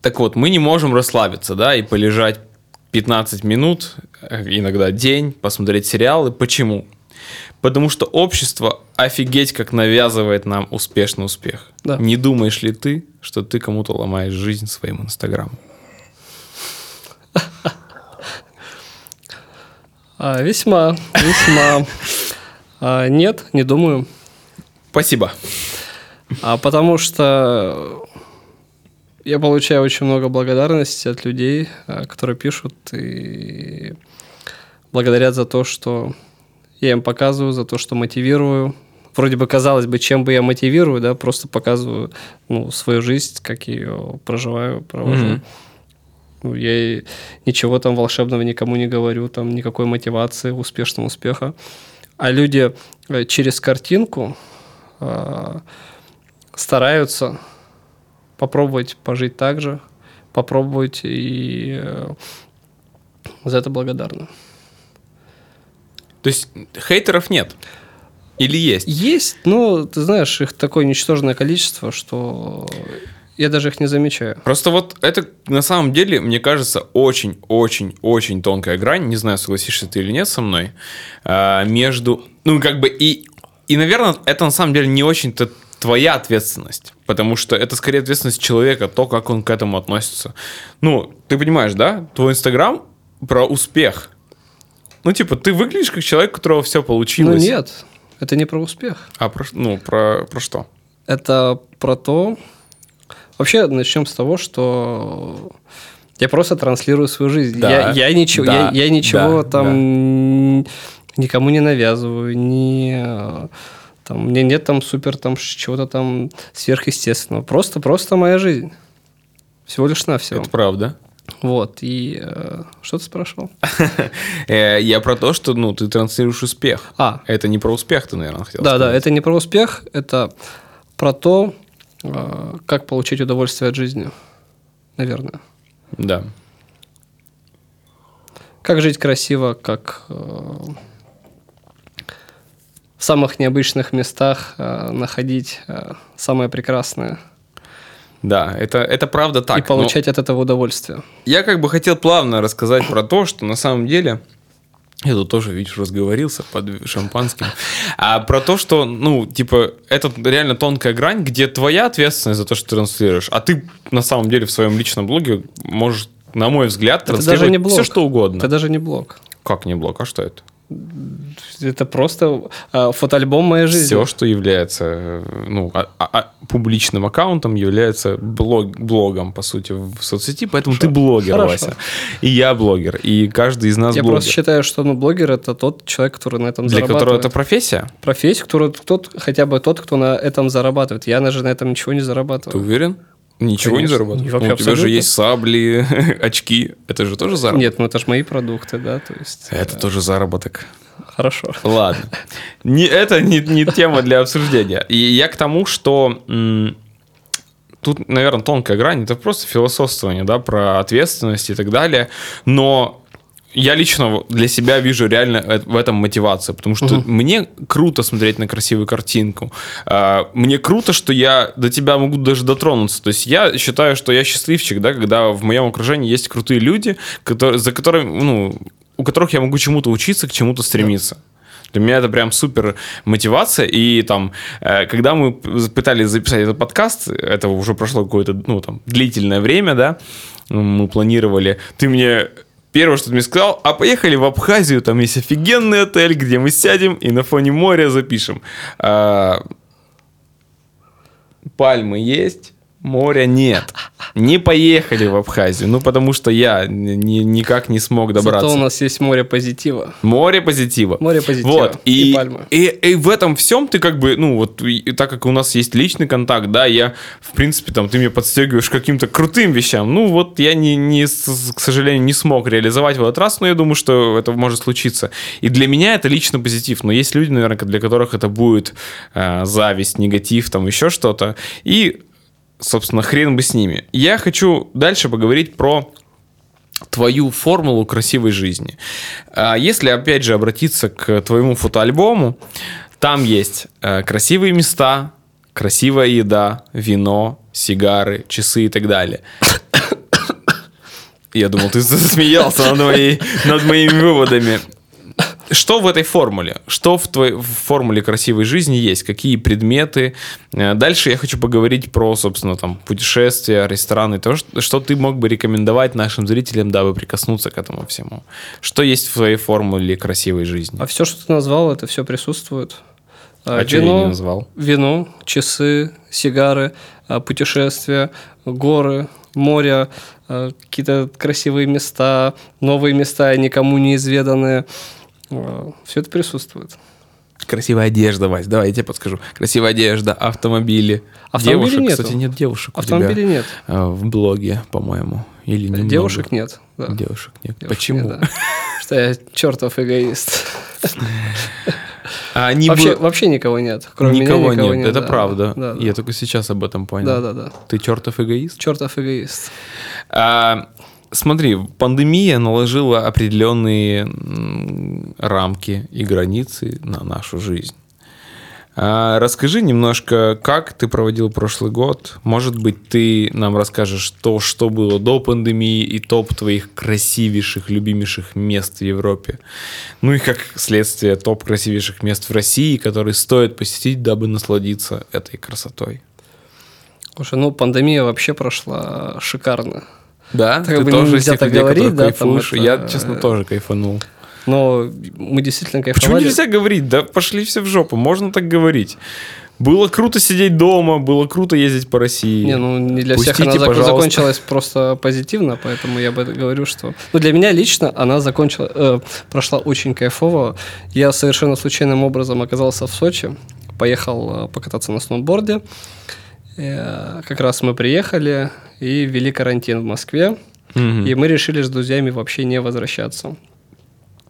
Так вот, мы не можем расслабиться, да, и полежать 15 минут, э, иногда день, посмотреть сериалы. Почему? Потому что общество офигеть как навязывает нам успешный успех. Да. Не думаешь ли ты, что ты кому-то ломаешь жизнь своим инстаграмом? А, весьма, весьма. А, нет, не думаю. Спасибо. А потому что я получаю очень много благодарности от людей, а, которые пишут и благодарят за то, что я им показываю, за то, что мотивирую. Вроде бы казалось бы, чем бы я мотивирую, да, просто показываю ну, свою жизнь, как я ее проживаю, провожу. Ну, я ничего там волшебного никому не говорю, там никакой мотивации, успешного успеха. А люди э, через картинку стараются попробовать пожить так же, попробовать и э, за это благодарны. То есть хейтеров нет? Или есть? Есть, но ты знаешь, их такое ничтожное количество, что я даже их не замечаю. Просто вот это на самом деле, мне кажется, очень-очень-очень тонкая грань, не знаю, согласишься ты или нет со мной, а, между, ну, как бы и, и, наверное, это на самом деле не очень-то твоя ответственность, потому что это скорее ответственность человека, то, как он к этому относится. Ну, ты понимаешь, да? Твой Инстаграм про успех. Ну, типа, ты выглядишь как человек, у которого все Ну получилось. нет, это не про успех. А про, ну, про, про что? Это про то... Вообще, начнем с того, что я просто транслирую свою жизнь. Да, я, я ничего, да, я, я ничего да, там никому не навязываю, не... Там, у меня нет там супер там чего-то там сверхъестественного. Просто, просто моя жизнь. Всего лишь навсего. Это правда. Вот. И э, что ты спрашивал? Э, Я про то, что, ну, ты транслируешь успех. А. Это не про успех, ты, наверное, хотел Да, да, сказать. это не про успех, это про то, э, как получить удовольствие от жизни, наверное. Да. Как жить красиво, как э, в самых необычных местах э, находить э, самое прекрасное Да, это, это правда так. и получать от этого удовольствие. Но я как бы хотел плавно рассказать про то, что на самом деле... Я тут тоже, видишь, разговорился под шампанским. А про то, что, ну, типа, это реально тонкая грань, где твоя ответственность за то, что ты транслируешь, а ты на самом деле в своем личном блоге можешь, на мой взгляд, Это транслировать даже не блог. все, что угодно. Это даже не блог. Как не блог? А что это? Это просто э, фотоальбом моей жизни. Все, что является ну, а- а- а публичным аккаунтом, является блог, блогом, по сути, в соцсети. Поэтому ты блогер, Хорошо. Вася. И я блогер. И каждый из нас Я блогер. просто считаю, что ну, блогер это тот человек, который на этом Для которого зарабатывает. это профессия? профессию, который тот, хотя бы тот, кто на этом зарабатывает. Я даже на этом ничего не Ты зарабатываю. уверен? Ничего Конечно. не зарабатываешь? Вообще Ну, у тебя же есть сабли, очки. Это же тоже заработок? Нет, ну это же мои продукты, да, то есть... Это э, тоже заработок. Хорошо. Ладно. Не, это не, не тема для обсуждения. И я к тому, что м, тут, наверное, тонкая грань. Это просто философствование, да, про ответственность и так далее. Но я лично для себя вижу реально в этом мотивацию, потому что мне круто смотреть на красивую картинку. А, Мне круто, что я до тебя могу даже дотронуться. То есть я считаю, что я счастливчик, да, когда в моем окружении есть крутые люди, которые, за которыми, ну, у которых я могу чему-то учиться, к чему-то стремиться. Для меня это прям супер мотивация. И там, э, когда мы пытались записать этот подкаст, это уже прошло какое-то, ну, там, длительное время, да, мы планировали. Ты мне Первое, что ты мне сказал, а поехали в Абхазию, там есть офигенный отель, где мы сядем и на фоне моря запишем. А, пальмы есть, моря нет. Не поехали в Абхазию, ну потому что я ни- ни- никак не смог добраться. Зато у нас есть море позитива. Море позитива. Море позитива. Вот. И И, пальмы. И, и в этом всем ты как бы, ну вот, и- так как у нас есть личный контакт, да, я, в принципе, там, ты меня подстегиваешь каким-то крутым вещам. Ну вот я, не, не, к сожалению, не смог реализовать в этот раз, но я думаю, что это может случиться. И для меня это лично позитив. Но есть люди, наверное, для которых это будет э, зависть, негатив, там еще что-то. И, собственно, хрен бы с ними. Я хочу дальше поговорить про твою формулу красивой жизни. А Если, опять же, обратиться к твоему фотоальбому, там есть э, красивые места, красивая еда, вино, сигары, часы и так далее. Я думал, ты засмеялся над, моей, над моими выводами. Что в этой формуле? Что в твоей в формуле красивой жизни есть? Какие предметы? Э, Дальше я хочу поговорить про, собственно, там, путешествия, рестораны, то, что что ты мог бы рекомендовать нашим зрителям, дабы прикоснуться к этому всему. Что есть в твоей формуле красивой жизни? А все, что ты назвал, это все присутствует. А чё я не назвал? Вино, часы, сигары, а, путешествия, горы, море, какие-то красивые места, новые места, никому неизведанные. Все это присутствует. Красивая одежда, Вась, давай я тебе подскажу. Красивая одежда, автомобили. Автомобилей девушек, нету. кстати, нет девушек у Автомобилей тебя, нет. э, в блоге, по-моему. Или немного. Девушек нет. да. Девушек нет. Девушек Почему? нет, да. Что я чертов эгоист. А они Вообще, бы- вообще никого нет. Кроме никого, меня никого нет, нет. это да. правда. Да, да. Я только сейчас об этом понял. Да, да, да. Ты чертов эгоист? Чертов эгоист. А, смотри, пандемия наложила определенные рамки и границы на нашу жизнь. А, расскажи немножко, как ты проводил прошлый год. Может быть, ты нам расскажешь то, что было до пандемии и топ твоих красивейших, любимейших мест в Европе. Ну и как следствие топ красивейших мест в России, которые стоит посетить, дабы насладиться этой красотой. Слушай, ну пандемия вообще прошла шикарно. Да, Так ты бы тоже из тех людей, говорить, да, кайфуешь. это- Я, честно, тоже кайфанул. Но мы действительно Почему кайфовали. нельзя говорить? Да пошли все в жопу, можно так говорить. Было круто сидеть дома, было круто ездить по России. Не, ну не для всех Пустите, она зак- пожалуйста. закончилась просто позитивно, поэтому я бы говорю, что... Ну, для меня лично она закончила, э, прошла очень кайфово. Я совершенно случайным образом оказался в Сочи, поехал э, покататься на сноуборде. Э, как раз мы приехали и ввели карантин в Москве, Мгм. и мы решили с друзьями вообще не возвращаться.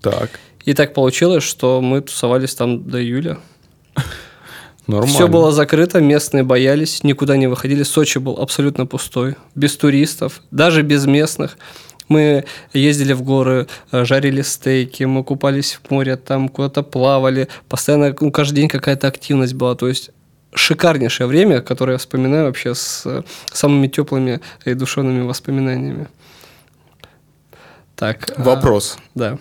Так, И так получилось, что мы тусовались там до июля. нормально. Все было закрыто, местные боялись, никуда не выходили. Сочи был абсолютно пустой, без туристов, даже без местных. Мы ездили в горы, э, жарили стейки, мы купались в море, там куда-то плавали. Постоянно, ну, каждый день какая-то активность была. То есть шикарнейшее время, которое я вспоминаю вообще с э, самыми теплыми и душевными воспоминаниями. Так. а, Вопрос. да.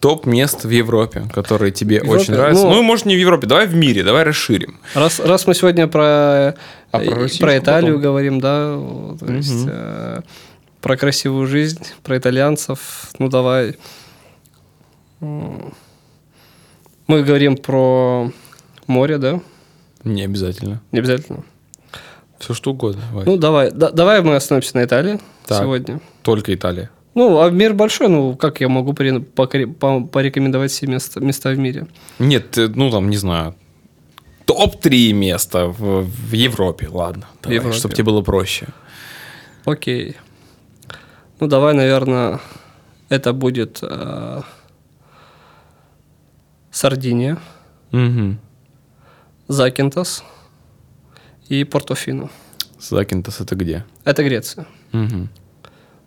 Топ мест в Европе, которые тебе Европе? очень нравятся. Ну- Ну, может, не в Европе, давай в мире, давай расширим. Раз, раз мы сегодня про, А про э, Россию про Италию потом? говорим, да, то есть э, про красивую жизнь, про итальянцев, ну давай. Мы говорим про море, да? Не обязательно. Не обязательно. Все что угодно. Вась. Ну давай, да- давай мы остановимся на Италии Так. сегодня. Только Италия. Ну, а мир большой, ну как я могу порекомендовать все места, места в мире? Нет, ты, ну там, не знаю, топ-3 места в, в Европе, ладно. Давай, Европе. чтобы тебе было проще. Окей. Ну, давай, наверное, это будет э, Сардиния, Мгм. Закинтас и Портофино. Закинтос это где? Это Греция. Мгм.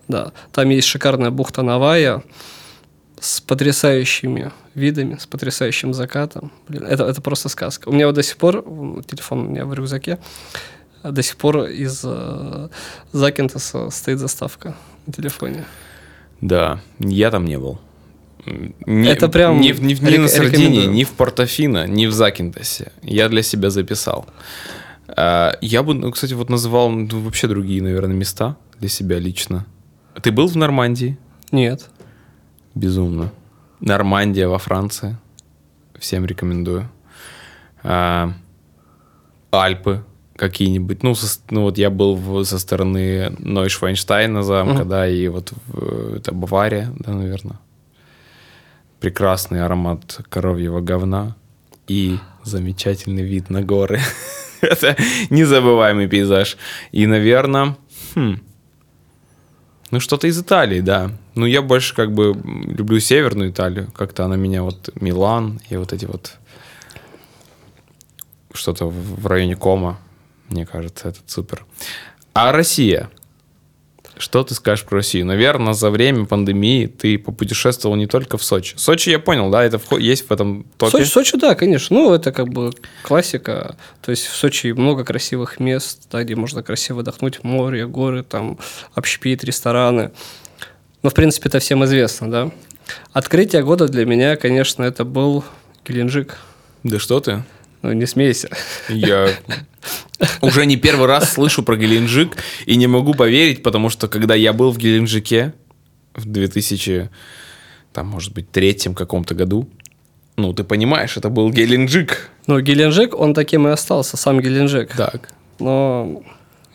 Да, там есть шикарная бухта Навая с потрясающими видами, с потрясающим закатом. Блин, это, это просто сказка. У меня вот до сих пор, телефон у меня в рюкзаке, а до сих пор из э, Закинтаса стоит заставка на телефоне. Да, я там не был. Не, Это прям в- ни рек- на Сардинии, ни в Портофино, ни в Закинтосе. Я для себя записал. А, Я бы, ну, кстати, вот называл ну, вообще другие, наверное, места для себя лично. Ты был в Нормандии? Нет. Безумно. Нормандия во Франции. Всем рекомендую. А, Альпы какие-нибудь. Ну, со- ну, вот я был в- со стороны Нойшвайнштейна замка, Мгм. да, и вот в- это Бавария, да, наверное. Прекрасный аромат коровьего говна и замечательный вид на горы. это незабываемый пейзаж. И, наверное, ну, что-то из Италии, да. Ну, я больше как бы люблю северную Италию. Как-то она меня вот... Милан и вот эти вот... Что-то в районе Кома. Мне кажется, это супер. А Россия? Что ты скажешь про Россию? Наверное, за время пандемии ты попутешествовал не только в Сочи. Сочи, я понял, да, это вход- есть в этом топе. Сочи, Сочи, да, конечно. Ну, это как бы классика. То есть в Сочи много красивых мест, да, где можно красиво отдохнуть. Море, горы, там, общепит, рестораны. Ну, в принципе, это всем известно, да. Открытие года для меня, конечно, это был Геленджик. Да что ты? Ну, не смейся. Я уже не первый раз слышу про Геленджик и не могу поверить, потому что когда я был в Геленджике в 2000, там, может быть, третьем каком-то году, ну, ты понимаешь, это был Геленджик. Но Геленджик, он таким и остался, сам Геленджик. Так. Но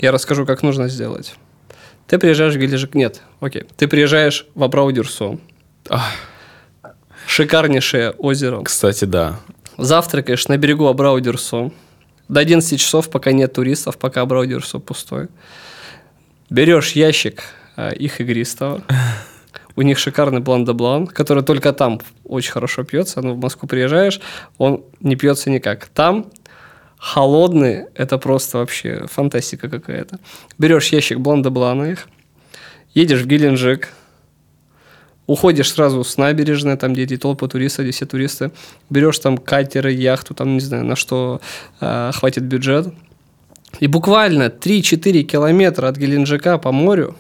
я расскажу, как нужно сделать. Ты приезжаешь в Геленджик... Нет, окей. Ты приезжаешь в Абрау-Дюрсо. Шикарнейшее озеро. Кстати, да. Завтракаешь на берегу Абрау-Дюрсо. До 11 часов, пока нет туристов, пока Абрау-Дюрсо пустой. Берешь ящик э, их игристого. У них шикарный блан де блан, который только там очень хорошо пьется. Но в Москву приезжаешь, он не пьется никак. Там холодный, это просто вообще фантастика какая-то. Берешь ящик блан де блана их, едешь в Геленджик, уходишь сразу с набережной, там, где эти толпы туристов, где все туристы, берешь там катеры, яхту, там, не знаю, на что э, хватит бюджет. И буквально 3-4 километра от Геленджика по морю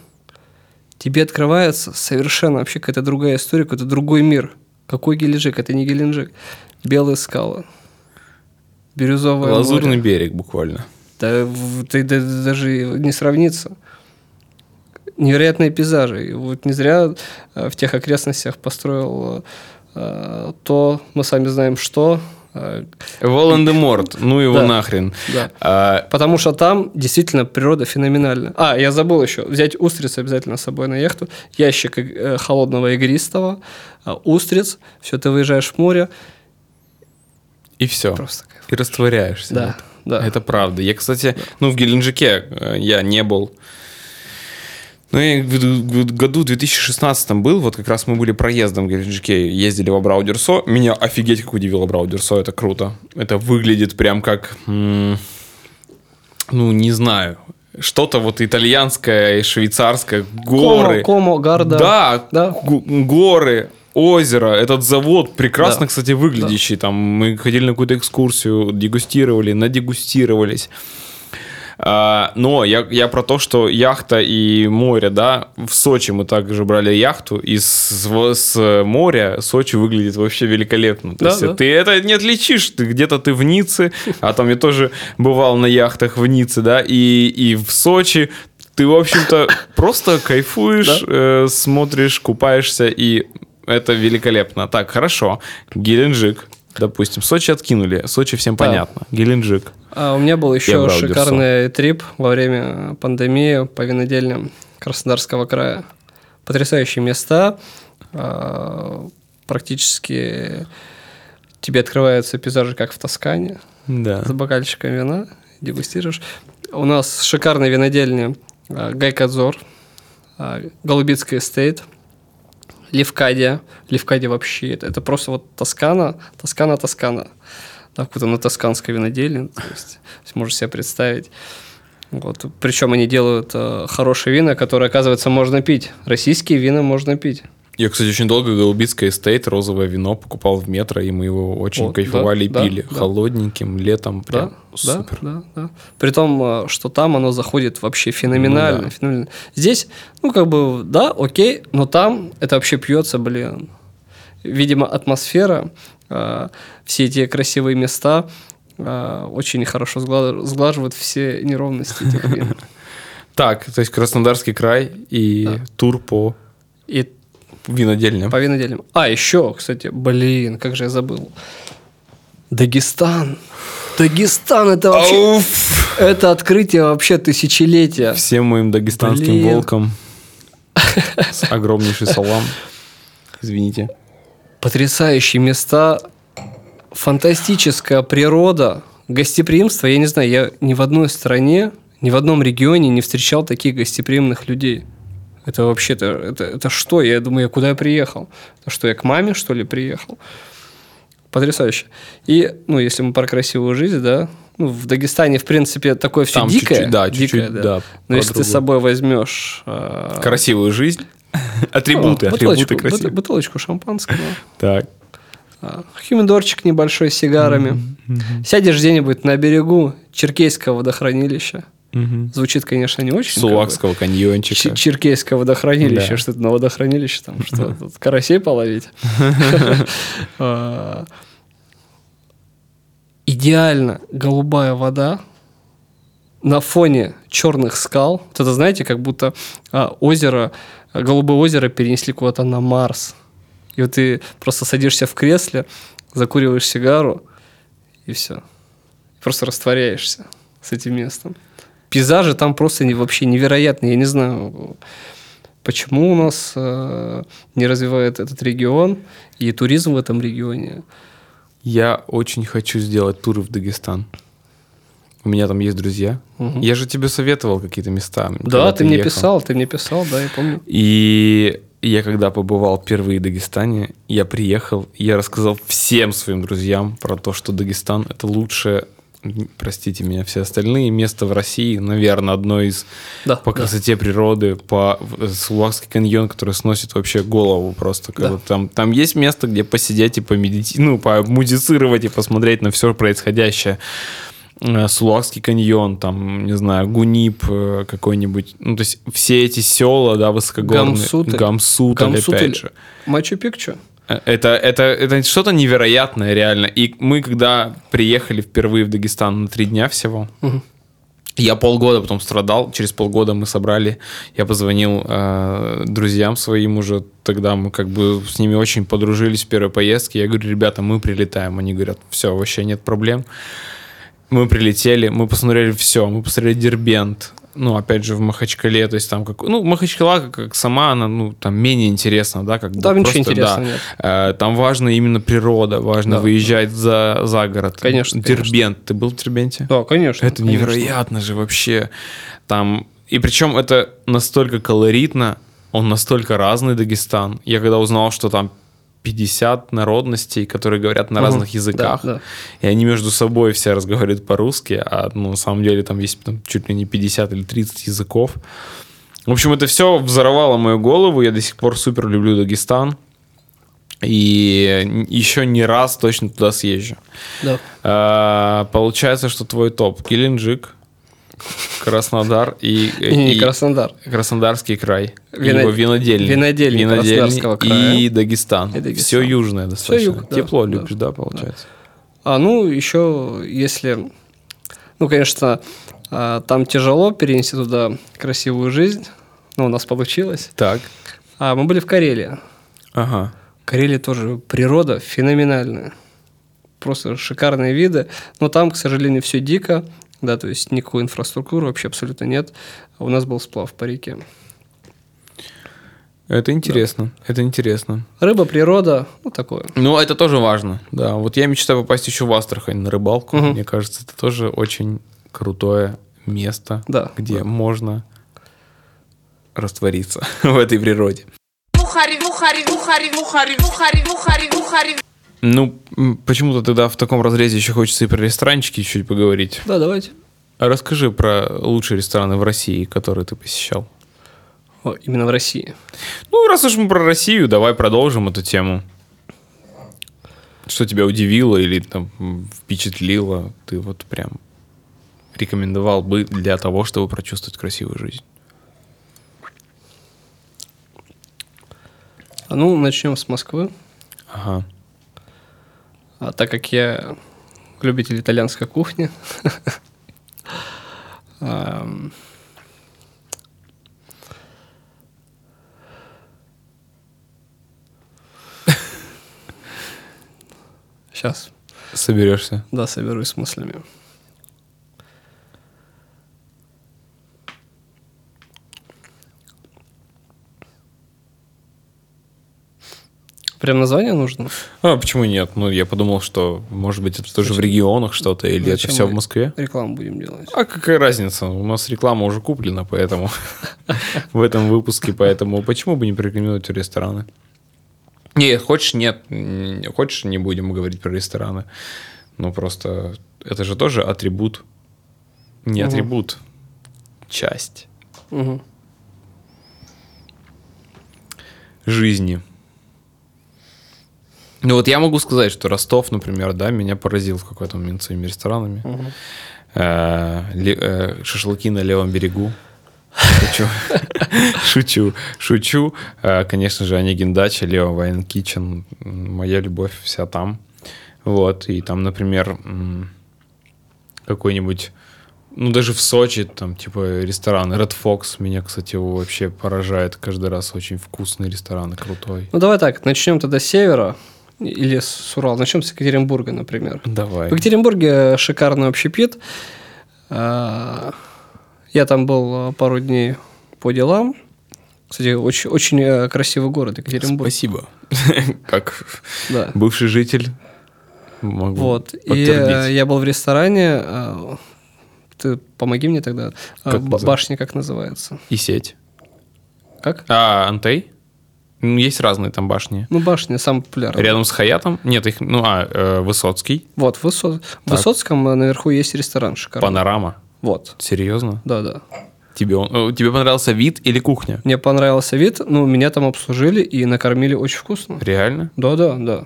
тебе открывается совершенно вообще какая-то другая история, какой-то другой мир. Какой Геленджик? Это не Геленджик. Белые скалы. Бирюзовое Лазурный море. берег буквально. Да, ты да- даже не сравнится. Невероятные пейзажи. И вот не зря э, в тех окрестностях построил э, то, мы сами знаем, что. э, Волан-де-Морт, ну его Да. нахрен. да. А, Потому что там действительно природа феноменальна. А, я забыл еще. Взять устриц обязательно с собой на яхту. Ящик холодного игристого, э, устриц. Все, ты выезжаешь в море. и все. Просто кайф. И растворяешься. Да, да. Это правда. Я, кстати, ну, в Геленджике я не был. Ну, я в году 2016 был, вот как раз мы были проездом в Геленджике, ездили в Абрау-Дюрсо. Меня офигеть как удивил Абрау-Дюрсо, это круто. Это выглядит прям как, ну, не знаю, что-то вот итальянское и швейцарское, горы. Комо, Комо, Гарда. Да, Да. горы, озеро, этот завод прекрасно, Да. кстати, выглядящий. Там мы ходили на какую-то экскурсию, дегустировали, надегустировались. А, но я, я про то, что яхта и море, да, в Сочи мы также брали яхту, и с, с моря Сочи выглядит вообще великолепно. То Да, есть да. ты это не отличишь, ты где-то ты в Ницце, а там я тоже бывал на яхтах в Ницце, да, и, и в Сочи ты, в общем-то, просто кайфуешь, э, смотришь, купаешься, и это великолепно. Так, хорошо. Геленджик, допустим. Сочи откинули. Сочи всем Да. понятно. Геленджик. А у меня был еще шикарный трип во время пандемии по винодельням Краснодарского края. Потрясающие места. А, Практически тебе открываются пейзажи, как в Тоскане, Да. с бокальчиком вина, дегустируешь. У нас шикарные винодельни а, Гай-Кодзор, а, Голубицкое Estate, Лефкадия. Лефкадия вообще, это, это просто вот Тоскана, Тоскана, Тоскана. Да, какое-то на тосканское виноделие, то есть, то есть можешь себе представить. Вот. Причем они делают э, хорошие вина, которые, оказывается, можно пить. Российские вина можно пить. Я, кстати, очень долго Голубицкое Estate, розовое вино покупал в метро, и мы его очень О, кайфовали да, и пили. да, да. Холодненьким, летом, прям Да, супер. да, да, да. При том, э, что там оно заходит вообще феноменально, Ну да. феноменально. Здесь, ну, как бы, да, окей, но там это вообще пьется, блин. Видимо, атмосфера, э, все эти красивые места э, очень хорошо сгла- сглаживают все неровности этих вин. Так, то есть Краснодарский край и Да. тур по И винодельням. по виноделям. А, еще, кстати, блин, как же я забыл. Дагестан. Дагестан, это вообще... Ауф! Это открытие вообще тысячелетия. Всем моим дагестанским Блин. волкам с огромнейший салам. Извините. потрясающие места, фантастическая природа, гостеприимство. Я не знаю, я ни в одной стране, ни в одном регионе не встречал таких гостеприимных людей. Это вообще-то, это, это что? Я думаю, я куда я приехал? Это что, я к маме, что ли, приехал? Потрясающе. И, ну, если мы про красивую жизнь, да, ну, в Дагестане, в принципе, такое все Там дикое. чуть-чуть, да, дикое, чуть-чуть, да, Но если ты про с собой возьмешь... э, Красивую жизнь. Атрибуты, ну, атрибуты бутылочку, красивые. бут- бутылочку шампанского. Так. А, Хюмидорчик небольшой с сигарами. Сядешь где-нибудь на берегу Черкейского водохранилища. Мгм. Звучит, конечно, не очень. как бы. Сулакского каньончика. Ч- Черкейское водохранилище, Да. что это на водохранилище, там что, тут карасей половить. А, Идеально голубая вода на фоне черных скал. Вот это, знаете, как будто а, озеро, голубое озеро перенесли куда-то на Марс. И вот ты просто садишься в кресле, закуриваешь сигару, и все. Просто растворяешься с этим местом. Пейзажи там просто не, вообще невероятные. Я не знаю, почему у нас э, не развивает этот регион и туризм в этом регионе. Я очень хочу сделать туры в Дагестан. У меня там есть друзья. Мгм. Я же тебе советовал какие-то места. Да, когда ты мне ехал. писал, ты мне писал, да, я помню. И я когда побывал впервые в Дагестане, я приехал, я рассказал всем своим друзьям про то, что Дагестан это лучшее, простите меня, все остальные место в России, наверное, одно из Да, по да. красоте природы, по в- Сулакский каньон, который сносит вообще голову просто. Да. когда Там, там есть место, где посидеть и помедити... ну, помудицировать и посмотреть на все происходящее. Э, Сулакский каньон, там, не знаю, Гунип э, какой-нибудь. Ну, то есть все эти села, да, высокогорные. Гамсутель. Гамсутель, Гамсутель. опять же. Мачу-Пикчу. Это, это, это что-то невероятное, реально. И мы, когда приехали впервые в Дагестан на три дня всего, Мгм. я полгода потом страдал. Через полгода мы собрали, я позвонил э, друзьям своим уже. Тогда мы как бы с ними очень подружились в первой поездке. Я говорю, ребята, мы прилетаем. Они говорят, все, вообще нет проблем. Мы прилетели, мы посмотрели все. Мы посмотрели Дербент. Ну, опять же, в Махачкале, то есть там как... Ну, Махачкала, как, как сама, она, ну, там менее интересно, да, как Там ничего интересного да. нет. Э, Там важно именно природа, важно Да. выезжать за, за город. Конечно, Дербент. Ты был в Дербенте? Да, конечно. Это конечно. невероятно же вообще. Там и причем это настолько колоритно, он настолько разный Дагестан. Я когда узнал, что там 50 народностей, которые говорят на Мгм. разных языках, Да, да. и они между собой все разговаривают по-русски, а ну, на самом деле там есть там, чуть ли не 50 или 30 языков. В общем, это все взорвало мою голову. Я до сих пор супер люблю Дагестан. И еще не раз точно туда съезжу. Да. А, Получается, что твой топ Геленджик, Краснодар и, И и Краснодар. Краснодарский край. Вино- Его винодельня. винодельня Краснодарского края. И Дагестан. И Дагестан. Все южное достаточно. юг, да, Тепло да. любишь, да, получается? А ну, еще если... Ну, конечно, а, там тяжело перенести туда красивую жизнь. Но у нас получилось. Так. А мы были в Карелии. Ага. В Карелии тоже природа феноменальная. Просто шикарные виды. Но там, к сожалению, все дико. Да, то есть никакой инфраструктуры вообще абсолютно нет. У нас был сплав по реке. Это интересно. Это интересно. Рыба, природа, ну такое. Ну, это тоже важно. Да, вот я мечтаю попасть еще в Астрахань на рыбалку. Мгм. Мне кажется, это тоже очень крутое место, Да, где да. можно раствориться в этой природе. Мухари, мухари, мухари, мухари, мухари, мухари, мухари. Ну, почему-то тогда в таком разрезе еще хочется и про ресторанчики чуть поговорить. Да, давайте. А расскажи про лучшие рестораны в России, которые ты посещал. О, именно в России. Ну, раз уж мы про Россию, давай продолжим эту тему. Что тебя удивило или там впечатлило, ты вот прям рекомендовал бы для того, чтобы прочувствовать красивую жизнь? А ну, начнем с Москвы. Ага. А так как я любитель итальянской кухни, сейчас, Соберешься. да, соберусь с мыслями. Прям название нужно? А почему нет? Ну, я подумал, что, может быть, это тоже в регионах что-то, или это все в Москве? Рекламу будем делать. А какая разница? У нас реклама уже куплена, поэтому в этом выпуске, поэтому почему бы не порекомендовать рестораны? Не, хочешь, нет. Хочешь, не будем говорить про рестораны. Ну, просто это же тоже атрибут. Не Мгм. атрибут. Часть Мгм. жизни. Ну вот я могу сказать, что Ростов, например, да, меня поразил в какой-то момент своими ресторанами. Э, э, шашлыки на левом берегу. Шучу. Шучу. Шучу. Э, Конечно же, Онегин Дача, Лео Вайн Китчен. М, Моя любовь вся там. Вот. И там, например, какой-нибудь ну, даже в Сочи, там, типа, ресторан Red Fox меня, кстати, вообще поражает каждый раз. Очень вкусный ресторан, крутой. Ну, давай так, начнем тогда с севера или с Урала. Начнем с Екатеринбурга, например. Давай. В Екатеринбурге шикарный общепит. А, Я там был а, пару дней по делам. Кстати, очень, очень э, красивый город Екатеринбург. Спасибо. Как Да. бывший житель могу Вот. И э, я был в ресторане. а, Ты помоги мне тогда. Как? Башня как называется? И сеть. Как? А, Антей? Ну, есть разные там башни. Ну, башня самая популярная. Рядом с Хаятом? Нет, их, ну, а, э, Высоцкий, Вот, в, Высо- Высоцком э, наверху есть ресторан шикарный. Панорама. Вот. Серьезно? Да, да. Тебе, он, э, тебе понравился вид или кухня? Мне понравился вид, ну, меня там обслужили и накормили очень вкусно. Реально? Да, да, да.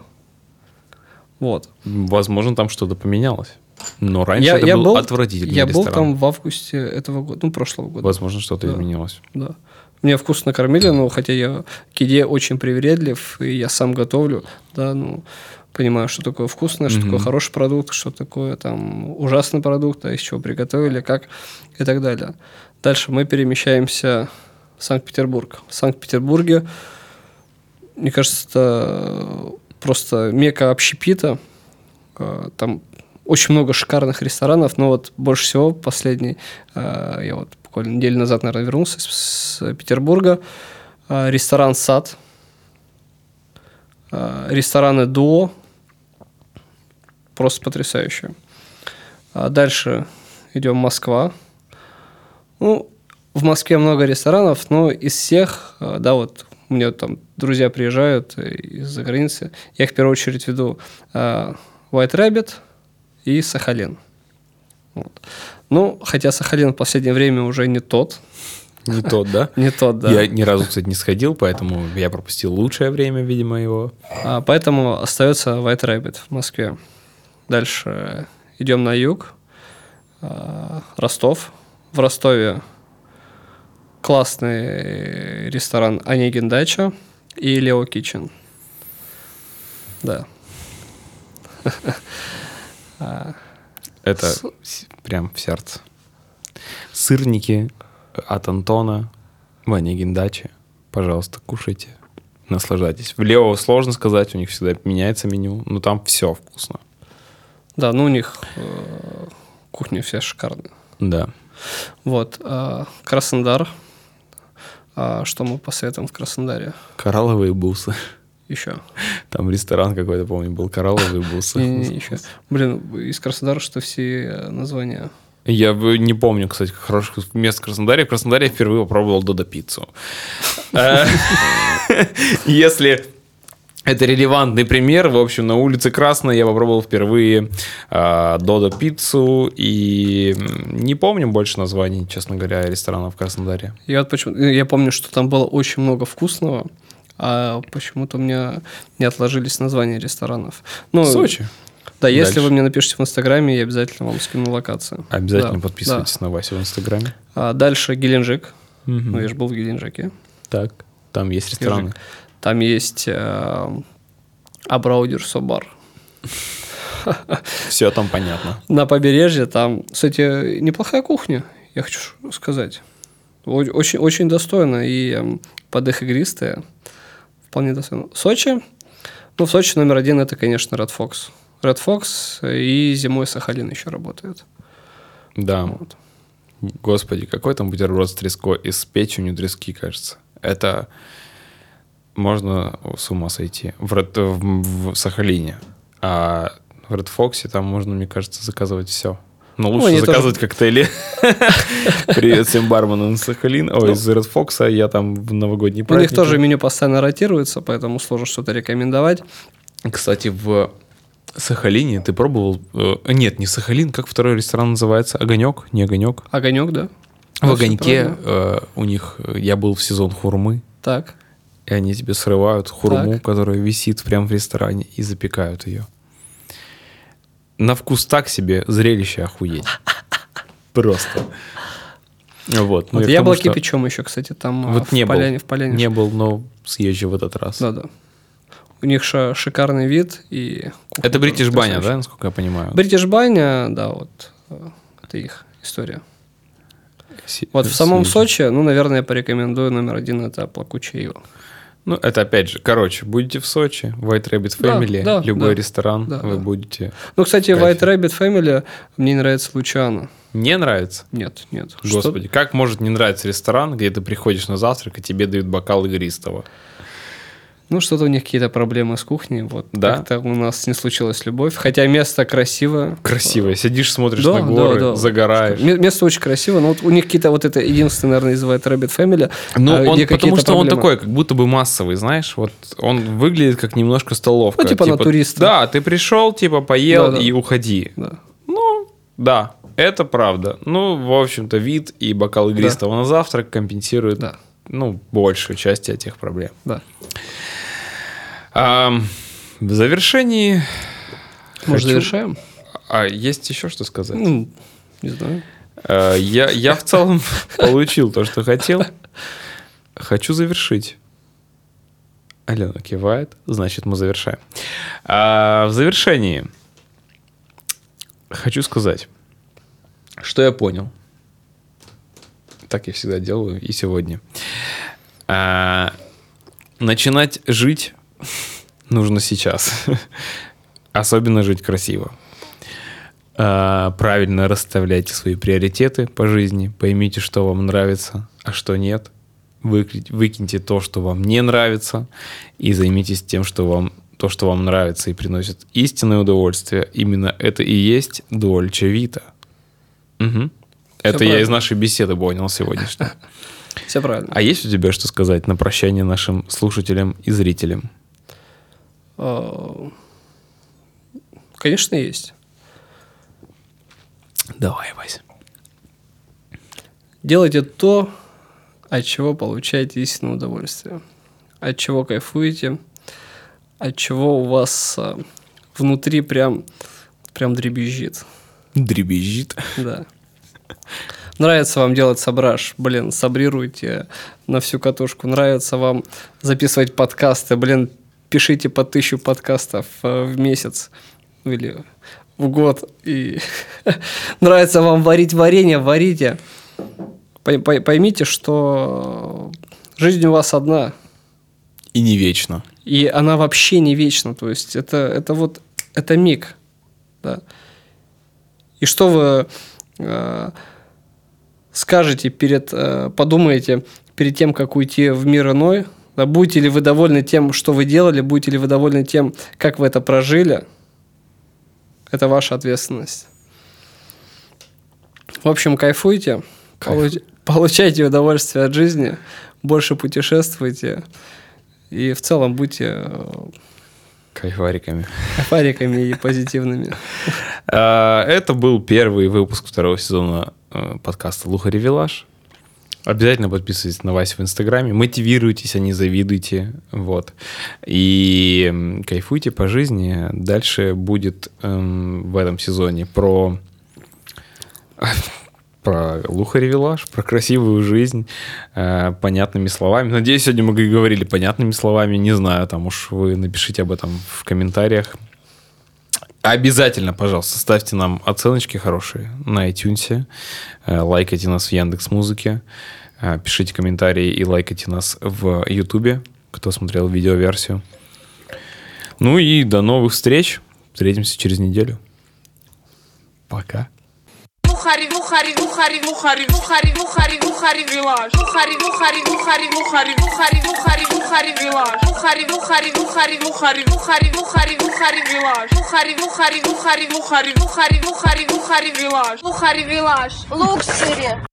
Вот. Возможно, там что-то поменялось. Но раньше я, это я был, был, отвратительный Я был ресторан. там в августе этого года, ну, прошлого года. Возможно, что-то Да. изменилось. Да. Меня вкусно кормили, но хотя я к еде очень привередлив, и я сам готовлю, да, ну, понимаю, что такое вкусное, что такое хороший продукт, что такое там ужасный продукт, а из чего приготовили, как и так далее. Дальше мы перемещаемся в Санкт-Петербург. В Санкт-Петербурге, мне кажется, это просто мека общепита. Э, Там очень много шикарных ресторанов, но вот больше всего последний, э, я вот буквально неделю назад, наверное, вернулся с, с Петербурга, э, ресторан «Сад», э, рестораны «Дуо», просто потрясающие. А дальше идем Москва. Ну, в Москве много ресторанов, но из всех, да, вот у меня там друзья приезжают э, из-за границы, я их в первую очередь веду White Rabbit и Сахалин. Вот. Ну, хотя Сахалин в последнее время уже не тот, Не тот, да? не тот, да. Я ни разу, кстати, не сходил, поэтому я пропустил лучшее время, видимо, его. А, поэтому остается White Rabbit в Москве. Дальше идем на юг. А, Ростов. В Ростове классный ресторан Онегин Дача и Лео Кичен. Да. Это С- прям в сердце. Сырники от Антона в Онегин даче. Пожалуйста, кушайте. Наслаждайтесь. В Лео сложно сказать, у них всегда меняется меню, но там все вкусно. Да, ну у них э, кухня вся шикарная. Да. Вот. а, Краснодар. А, что мы посоветуем в Краснодаре? Коралловые бусы. Еще. Там ресторан какой-то, помню, был коралловые бусы. Не-не-не, еще. Блин, из Краснодара что все э, названия Я не помню, кстати, хороших мест в Краснодаре. В Краснодаре я впервые попробовал Додо пиццу. Э, Если это релевантный пример, в общем, на улице Красной я попробовал впервые э, Додо пиццу и не помню больше названий, честно говоря, ресторанов в Краснодаре. Я, почему, я помню, что там было очень много вкусного, а почему-то у меня не отложились названия ресторанов. Ну, Сочи. Да, если Дальше. вы мне напишите в Инстаграме, я обязательно вам скину локацию. Обязательно Да, подписывайтесь на Васю в Инстаграме. да. А дальше Геленджик. Мгм. Ну, я же был в Геленджике. Так, там есть рестораны. Там есть э, Абраудер Собар. Все там понятно. На побережье там, кстати, неплохая кухня, я хочу сказать. Очень, очень достойно и эм, под их игристые. Вполне достойно. Сочи. Ну, в Сочи номер один это, конечно, Red Fox. Red Fox и зимой Сахалин еще работает. Да. Вот. Господи, какой там бутерброд с треской и с печенью трески, кажется. Это можно с ума сойти. В, Ред- в- в Сахалине. А в Red Fox там можно, мне кажется, заказывать все. Но лучше они тоже- заказывать коктейли. Привет всем барменам из Сахалина. Ой, из Red Fox. Я там в новогодний У них праздник. тоже меню постоянно ротируется, поэтому сложно что-то рекомендовать. Кстати, в Сахалине ты пробовал... э, Нет, не Сахалин, как второй ресторан называется? Огонек? Не Огонек? Огонек, да? В огоньке э, у них э, я был в сезон хурмы, Так. и они тебе срывают хурму, которая висит прямо в ресторане, и запекают ее. На вкус так себе, зрелище охуеть. Просто. Вот. ну Вот яблоки что печем еще, кстати, там а, Вот в не был. поляне, в поляне. Не был, но съезжу в этот раз. Да, да. У них ша- шикарный вид и... кухня Это Бритиш баня, да, насколько я понимаю? Бритиш баня, да, вот. э, Это их история. Си- Вот в самом. Сочи, ну, наверное, я порекомендую номер один это плакучее ива. Ну, это опять же, короче, будете в Сочи, White Rabbit Да, Family, да, любой да. ресторан, Да, вы да. будете... Ну, кстати, Кайф. White Rabbit Family мне нравится Лучано. Не нравится? Нет, нет. Господи, как может не нравиться ресторан, где ты приходишь на завтрак, и тебе дают бокал игристого? Ну, что-то у них какие-то проблемы с кухней. Вот Да? как-то у нас не случилась любовь. Хотя место красивое. Красиво. Сидишь, смотришь Да, на горы, да, да. загораешь. Ме- Место очень красивое, но вот у них какие-то вот это единственное, наверное, White Rabbit Family. Ну, а, он, потому что он проблемы. такой, как будто бы массовый, знаешь, вот он выглядит как немножко столовка. Ну, типа на туриста. Да, ты пришел, типа поел Да, да. и уходи. Да. Ну, да, это правда. Ну, в общем-то, вид и бокал игристого на завтрак компенсируют, Да. ну, большую часть этих проблем. Да. Ам, в завершении... Может, хочу- завершаем? А есть еще что сказать? Ну, не знаю. Э, Я, я в целом получил то, что хотел. Хочу завершить. Алена кивает, значит, мы завершаем. А, в завершении хочу сказать, что я понял. Так я всегда делаю и сегодня. А, начинать жить нужно сейчас. Особенно жить красиво. А, правильно расставляйте свои приоритеты по жизни, поймите, что вам нравится, а что нет. Выкиньте то, что вам не нравится, и займитесь тем, что вам то, что вам нравится и приносит истинное удовольствие. Именно это и есть Дольче Вита. Мгм. Это я правильно. из нашей беседы понял сегодняшней. Все правильно. А есть у тебя что сказать на прощание нашим слушателям и зрителям? А, Конечно, есть. Давай, Вась. Делайте то, от чего получаете истинное удовольствие. От чего кайфуете, от чего у вас а, внутри прям, прям дребезжит. Дребезжит. Да. Нравится вам делать сображ, блин, сабрируйте на всю катушку. Нравится вам записывать подкасты, блин, пишите по тысячу подкастов э, в месяц или в год. И нравится вам варить варенье, варите. Пой- пой- Поймите, что жизнь у вас одна, И не вечно. и она вообще не вечна. То есть это, это вот это миг. Да. И что вы э, скажете перед, э, подумаете перед тем, как уйти в мир иной? Да, будете ли вы довольны тем, что вы делали? Будете ли вы довольны тем, как вы это прожили? Это ваша ответственность. В общем, кайфуйте, Кайф. получ- получайте удовольствие от жизни, больше путешествуйте и в целом будьте э, Кайфариками. кайфариками и позитивными. А, Это был первый выпуск второго сезона э, подкаста «Лухари Вилаж». Обязательно подписывайтесь на Васю в Инстаграме, мотивируйтесь, а не завидуйте. Вот. И кайфуйте по жизни. Дальше будет эм, в этом сезоне про про Лухари Вилаж, про красивую жизнь, э, понятными словами. Надеюсь, сегодня мы говорили понятными словами. Не знаю, там уж вы напишите об этом в комментариях. Обязательно, пожалуйста, ставьте нам оценочки хорошие на iTunes, э, лайкайте нас в Яндекс Музыке, э, пишите комментарии и лайкайте нас в Ютубе, кто смотрел видеоверсию. Ну и до новых встреч. Встретимся через неделю. Пока. харин харин харин харин харин харин харин вилаж харин харин харин харин харин харин харин вилаж харин харин харин харин харин харин харин вилаж харин харин харин харин харин харин харин вилаж харин вилаж луксери